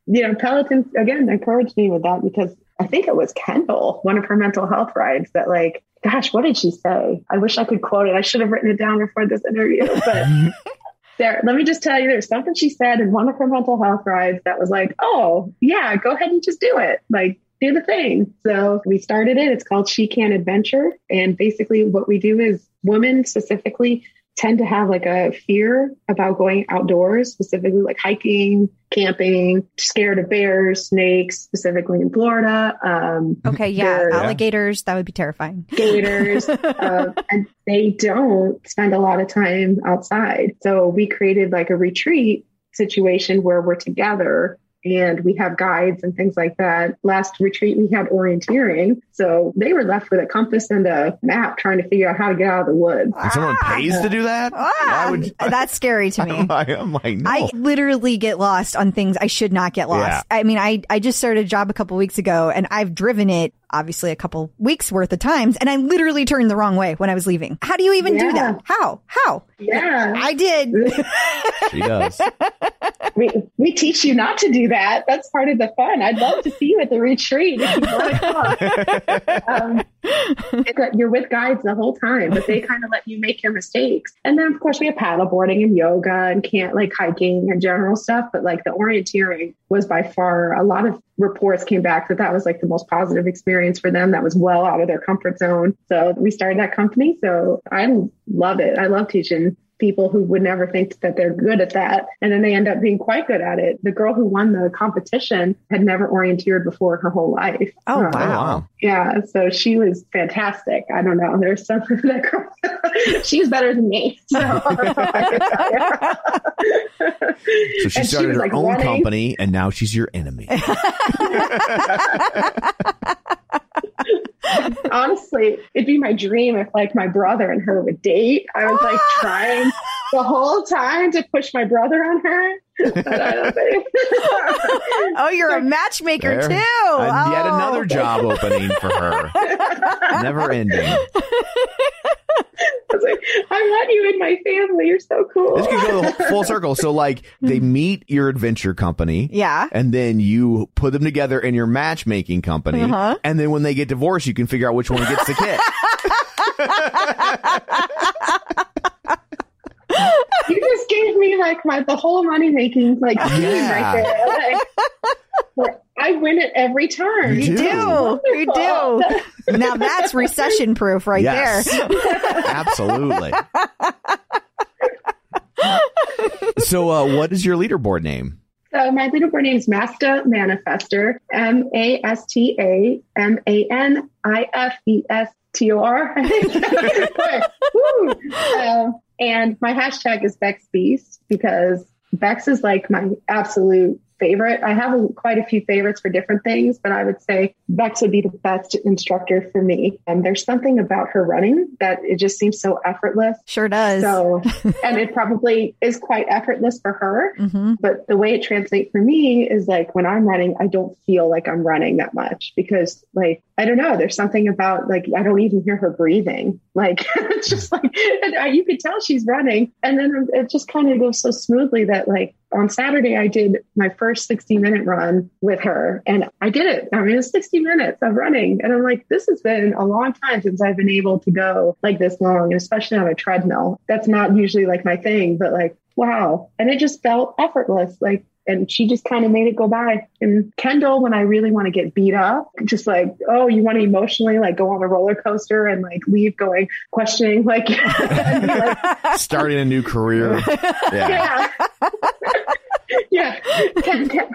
you know, Peloton again encouraged me with that because I think it was Kendall, one of her mental health rides, that like, gosh, what did she say? I wish I could quote it. I should have written it down before this interview, but *laughs* there, let me just tell you, there's something she said in one of her mental health rides that was like, oh yeah, go ahead and just do it. Like, do the thing. So we started it. It's called She Can Adventure. And basically what we do is women specifically tend to have like a fear about going outdoors, specifically like hiking, camping, scared of bears, snakes, specifically in Florida. Um, Okay, yeah, They're- alligators. That would be terrifying. gators, *laughs* uh, and they don't spend a lot of time outside. So we created like a retreat situation where we're together and we have guides and things like that. Last retreat, we had orienteering. So they were left with a compass and a map trying to figure out how to get out of the woods. And someone pays to do that? Ah, Why would *laughs* that's scary to *laughs* me. I, am like, no. I literally get lost on things I should not get lost. I mean, I, I just started a job a couple weeks ago and I've driven it obviously a couple weeks worth of times and I literally turned the wrong way when I was leaving. How do you even do that? How? How? Yeah. I did. *laughs* she does. we, we teach you not to do that. That's part of the fun. I'd love to see you at the retreat if you want to come. *laughs* um, that you're with guides the whole time, but they kind of let you make your mistakes. And then, of course, we have paddleboarding and yoga and can't like hiking and general stuff. But like the orienteering was by far a lot of reports came back that that was like the most positive experience for them. That was well out of their comfort zone. So we started that company. So I love it. I love teaching people who would never think that they're good at that. And then they end up being quite good at it. The girl who won the competition had never orienteered before her whole life. Oh, Um, wow. wow. Yeah. So she was fantastic. I don't know. There's something that girl, *laughs* she's better than me. So, *laughs* I can tell you. So she And started was, her like, own running. company, and now she's your enemy. *laughs* Honestly, it'd be my dream if like my brother and her would date. I was like ah! trying the whole time to push my brother on her. But I don't think. Oh, you're a matchmaker There. too. And yet Oh. another job opening for her. *laughs* Never ending. I was like, I want you in my family. You're so cool. This could go the whole- full circle. So, like, they meet your adventure company. Yeah. And then you put them together in your matchmaking company. Uh-huh. And then when they get divorced, you can figure out which one gets the kid. *laughs* you just gave me like my the whole money making like Yeah. right there. Like, I win it every time. You You do. You do. Now that's recession proof right Yes. there. Absolutely. so, uh, what is your leaderboard name? So my leaderboard name is Masta Manifestor, M A S T A M A N I F E S T O R. *laughs* And my hashtag is Becs Beast because Becs is like my absolute favorite. I have quite a few favorites for different things, but I would say Becs would be the best instructor for me. And there's something about her running that it just seems so effortless. Sure does. So, *laughs* and it probably is quite effortless for her. Mhm. But the way it translates for me is like when I'm running, I don't feel like I'm running that much because, like, I don't know, there's something about like, I don't even hear her breathing. Like, *laughs* it's just like, and I- you could tell she's running. And then it just kind of goes so smoothly that, like, on Saturday, I did my first 60 minute run with her and I did it. I mean, it's 60 minutes of running. And I'm like, this has been a long time since I've been able to go like this long, especially on a treadmill. That's not usually like my thing, but like, wow. And it just felt effortless. Like, and she just kind of made it go by. And Kendall, when I really want to get beat up, just like, oh, you want to emotionally like go on a roller coaster and like leave going questioning, like, like, *laughs* *laughs* Starting a new career. Yeah. yeah. *laughs* yeah. Ken, Ken,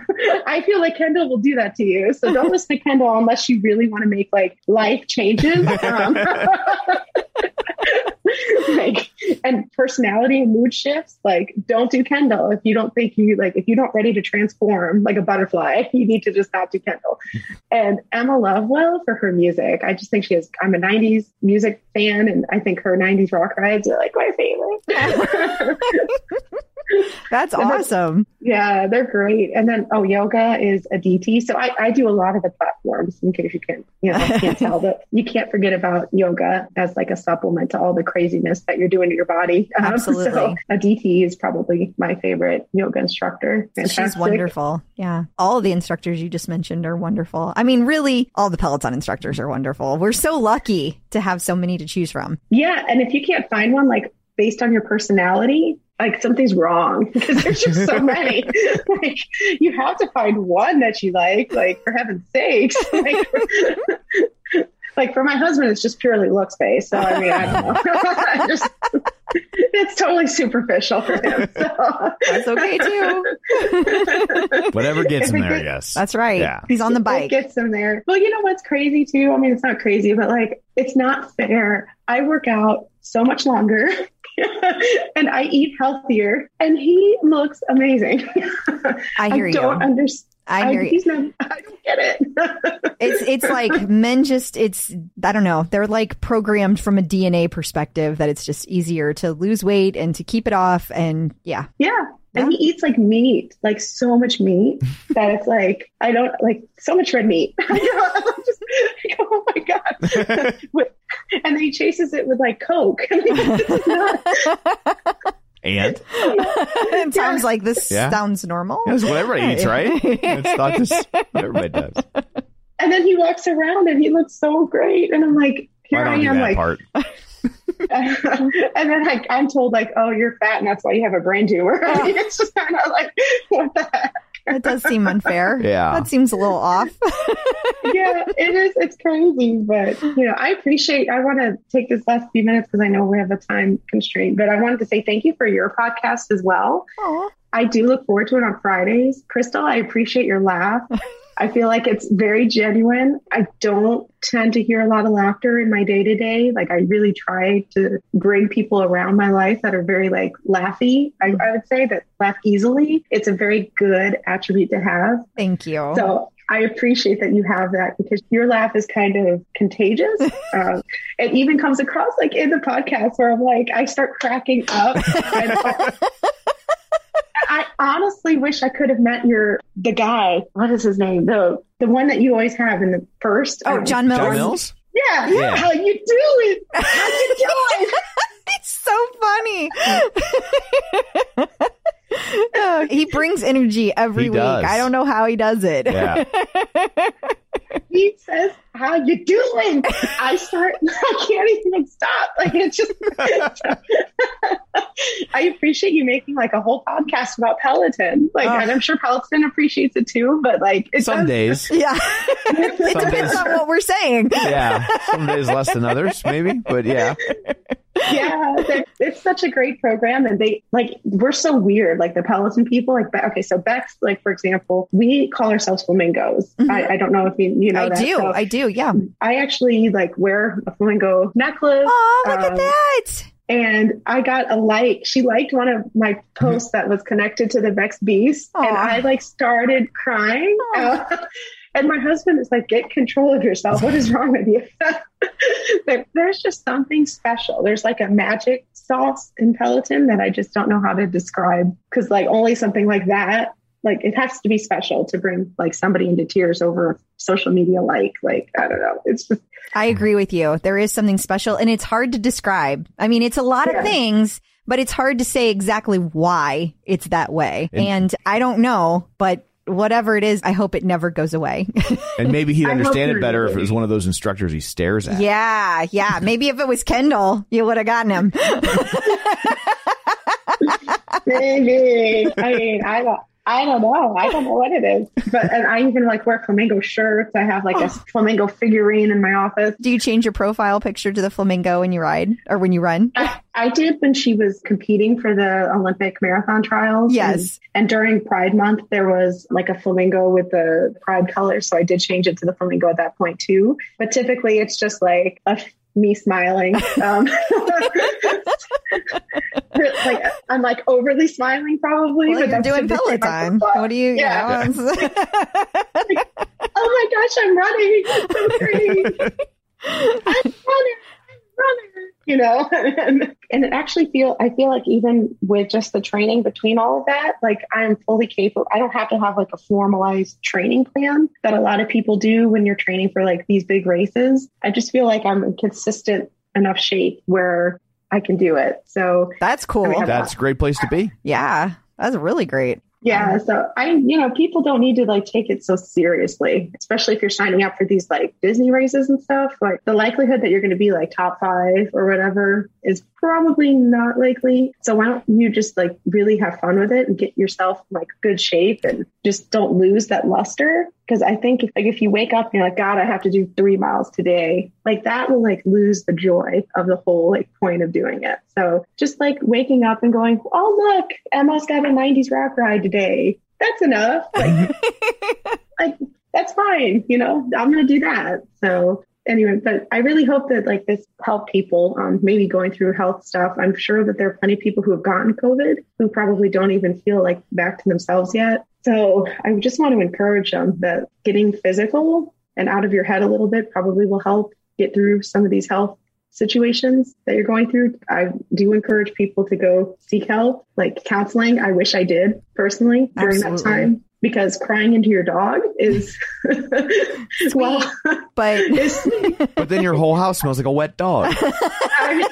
I feel like Kendall will do that to you. So don't listen to Kendall unless you really want to make like life changes. Um, *laughs* like, and personality and mood shifts, like don't do Kendall if you don't think you like if you don't ready to transform like a butterfly, *laughs* you need to just not do Kendall. And Emma Lovewell for her music, I just think she is. I'm a '90s music fan, and I think her '90s rock rides are like my favorite. *laughs* That's awesome. Yeah, they're great. And then, oh, yoga is Aditi. So I, I do a lot of the platforms in case you can't, you know, can't *laughs* tell, but you can't forget about yoga as like a supplement to all the craziness that you're doing to your body. *laughs* Um, Absolutely. So Aditi is probably my favorite yoga instructor. She's wonderful. Yeah. All the instructors you just mentioned are wonderful. I mean, really, all the Peloton instructors are wonderful. We're so lucky to have so many to choose from. Yeah. And if you can't find one, like based on your personality, like something's wrong *laughs* because there's just so many. *laughs* like you have to find one that you like, like for heaven's sakes. *laughs* Like, like for my husband, it's just purely looks based. So I mean, I don't know. Just, it's totally superficial for him. So. That's okay too. Whatever gets If him there, I gets- guess. That's right. Yeah. He's on the It bike. gets him there. Well, you know what's crazy too? I mean, it's not crazy, but like, it's not fair. I work out so much longer *laughs* and I eat healthier and he looks amazing. I *laughs* hear you. I don't understand. I hear you. He's not, *laughs* I don't get it. It's it's like men just it's I don't know. They're like programmed from a DNA perspective that it's just easier to lose weight and to keep it off and yeah. yeah. And he eats like meat, like so much meat *laughs* that it's like, I don't like so much red meat. *laughs* I know, I'm just, I go, oh my God. *laughs* And then he chases it with like Coke. And it sounds like this Yeah. sounds normal. that's what everybody eats, right? It's not just what everybody does. And then he walks around and he looks so great. And I'm like, here I I, am, like, part. And then like I'm told like, oh, you're fat and that's why you have a brain tumor. *laughs* I mean, it's just kind of like, what the heck? That does seem unfair. Yeah. That seems a little off. *laughs* yeah, it is. It's crazy, but you know, I appreciate. I want to take this last few minutes because I know we have a time constraint. But I wanted to say thank you for your podcast as well. Aw. I do look forward to it on Fridays. Crystal, I appreciate your laugh. *laughs* I feel like it's very genuine. I don't tend to hear a lot of laughter in my day to day. Like I really try to bring people around my life that are very like laughy. I, I would say that laugh easily. It's a very good attribute to have. Thank you. So I appreciate that you have that because your laugh is kind of contagious. *laughs* um, it even comes across like in the podcast where I'm like, I start cracking up. *laughs* And I, I honestly wish I could have met your the guy. What is his name? The the one that you always have in the first. oh, um, John Mills. John Mills? Yeah, Yeah. How you doing? *laughs* How you doing? It's *laughs* so funny. Oh, *laughs* he brings energy every He week. does. I don't know how he does it. Yeah. he says, "How you doing?" I start. *laughs* I can't even stop. Like it's just. *laughs* I appreciate you making like a whole podcast about Peloton. Like, Oh. and I'm sure Peloton appreciates it too. But like, it Some does- days. *laughs* Yeah. it Some depends days. on what we're saying. Yeah. Some days less than others, maybe. But yeah. yeah, it's such a great program, and they like we're so weird. Like the Peloton people, like okay, so Becs, like for example, we call ourselves flamingos. Mm-hmm. I, I don't know if you you know I that. do. So I do. Yeah. I actually like wear a flamingo necklace. Oh, look at Um, that. and I got a like. She liked one of my posts that was connected to the Becs Beast, and I like started crying. Uh, *laughs* and my husband is like, "Get control of yourself. What is *laughs* wrong with you?" *laughs* there, there's just something special. There's like a magic sauce in Peloton that I just don't know how to describe because like only something like that. Like it has to be special to bring like somebody into tears over social media like like I don't know. It's just I agree with you. There is something special and it's hard to describe. I mean, it's a lot Yeah. of things, but it's hard to say exactly why it's that way. And I don't know, but whatever it is, I hope it never goes away. And maybe he'd *laughs* understand it better if it was one of those instructors he stares at. yeah, yeah. Maybe if it was Kendall, you would have gotten him. *laughs* Maybe. I mean, I don't. I don't know. I don't know what it is. But and I even like wear flamingo shirts. I have like a oh. flamingo figurine in my office. Do you change your profile picture to the flamingo when you ride or when you run? I, I did when she was competing for the Olympic marathon trials. Yes. And, and during Pride Month, there was like a flamingo with the Pride colors. So I did change it to the flamingo at that point too. But typically it's just like a me smiling. Um, *laughs* like I'm like overly smiling probably. Well, but you're doing just like Peloton. What do you? Yeah. you know, *laughs* oh my gosh, I'm running. It's so great. *laughs* I'm running. I'm. You know, *laughs* and, and it actually feel I feel like even with just the training between all of that, like I'm fully capable. I don't have to have like a formalized training plan that a lot of people do when you're training for like these big races. I just feel like I'm in consistent enough shape where I can do it. So That's cool. I mean, That's a great place to be. yeah, that's really great. Yeah, so I, you know, people don't need to like take it so seriously, especially if you're signing up for these like Disney races and stuff. Like the likelihood that you're going to be like top five or whatever is probably not likely. So why don't you just like really have fun with it and get yourself like good shape and just don't lose that luster? Because I think if, like if you wake up and you're like, God, I have to do three miles today, like that will like lose the joy of the whole like point of doing it. So just like waking up and going, oh look, Emma's got a 90s rock ride today. That's enough. Like, *laughs* like that's fine. You know, I'm gonna do that. So anyway, but I really hope that like this helped people um, maybe going through health stuff. I'm sure that there are plenty of people who have gotten COVID who probably don't even feel like back to themselves yet. So I just want to encourage them that getting physical and out of your head a little bit probably will help get through some of these health situations that you're going through. I do encourage people to go seek help, like counseling. I wish I did personally during that time because crying into your dog is *laughs* well, But. *laughs* *laughs* But then your whole house smells like a wet dog. I-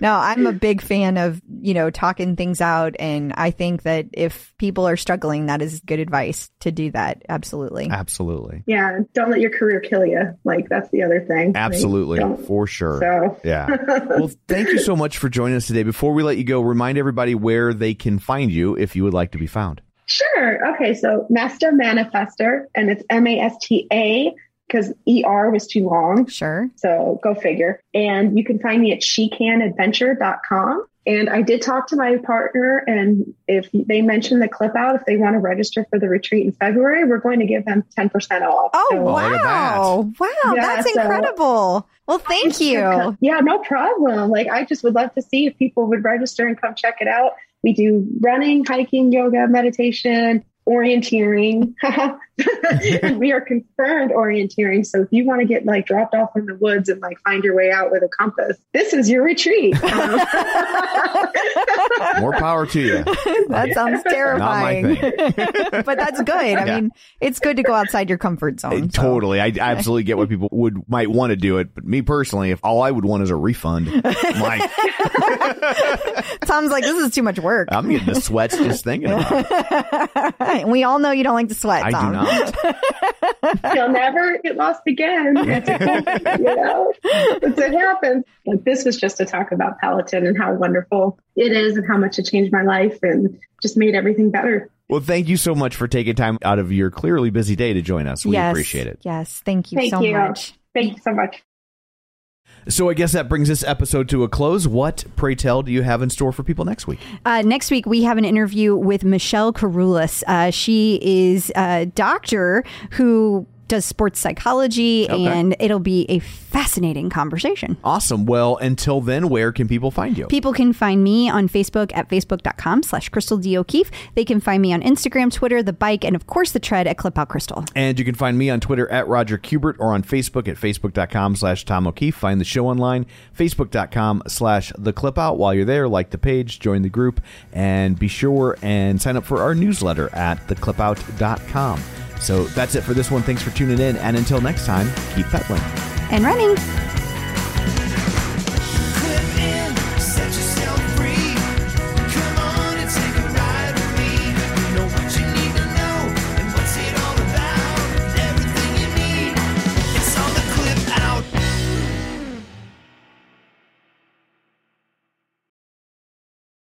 no, I'm a *clears throat* big fan of, you know, talking things out. And I think that if people are struggling, that is good advice to do that. Absolutely. Absolutely. yeah, don't let your career kill you. Like that's the other thing. Absolutely. don't- For sure. So Yeah. *laughs* Well, thank you so much for joining us today. Before we let you go, remind everybody where they can find you if you would like to be found. Sure. Okay. So Master Manifestor, and it's M A S T A because ER was too long. Sure. So go figure. And you can find me at shecanadventure.com. And I did talk to my partner, and if they mention the clip out, if they want to register for the retreat in February, we're going to give them 10% off. Oh, So- look at wow. Wow. Yeah, that's so- incredible. Well, thank you. Yeah, no problem. Like, I just would love to see if people would register and come check it out. We do running, hiking, yoga, meditation, orienteering. and *laughs* we are confirmed orienteering. So if you want to get like dropped off in the woods and like find your way out with a compass, this is your retreat. Um, *laughs* *laughs* More power to you. That sounds terrifying. thing. but that's good. I Yeah. mean, it's good to go outside your comfort zone. so. Totally. I absolutely get what people would might want to do it, but me personally, if all I would want is a refund, I'm like Tom's like, this is too much work. I'm getting the sweats just thinking about it. We all know you don't like to sweat, I do not. *laughs* *laughs* You'll never get lost again. *laughs* You know, it happens. Like this was just to talk about Peloton and how wonderful it is and how much it changed my life and just made everything better. Well, thank you so much for taking time out of your clearly busy day to join us. We yes, appreciate it. Yes, thank you Thank so you. much. Thank you so much. So I guess that brings this episode to a close. What, pray tell, do you have in store for people next week? Uh, next week, we have an interview with Michelle Caroulas. Uh, she is a doctor who does sports psychology, Okay. and it'll be a fascinating conversation. Awesome. Well, until then, where can people find you? People can find me on Facebook at facebook.com slash Crystal D. O'Keefe. They can find me on Instagram, Twitter, The Bike, and of course the tread at Clip Out Crystal. And you can find me on Twitter at Roger Kubert or on Facebook at facebook.com slash Tom O'Keefe. Find the show online, facebook.com slash The Clip Out. While you're there, like the page, join the group, and be sure and sign up for our newsletter at theclipout.com. So that's it for this one. Thanks for tuning in. And until next time, keep peddling and running.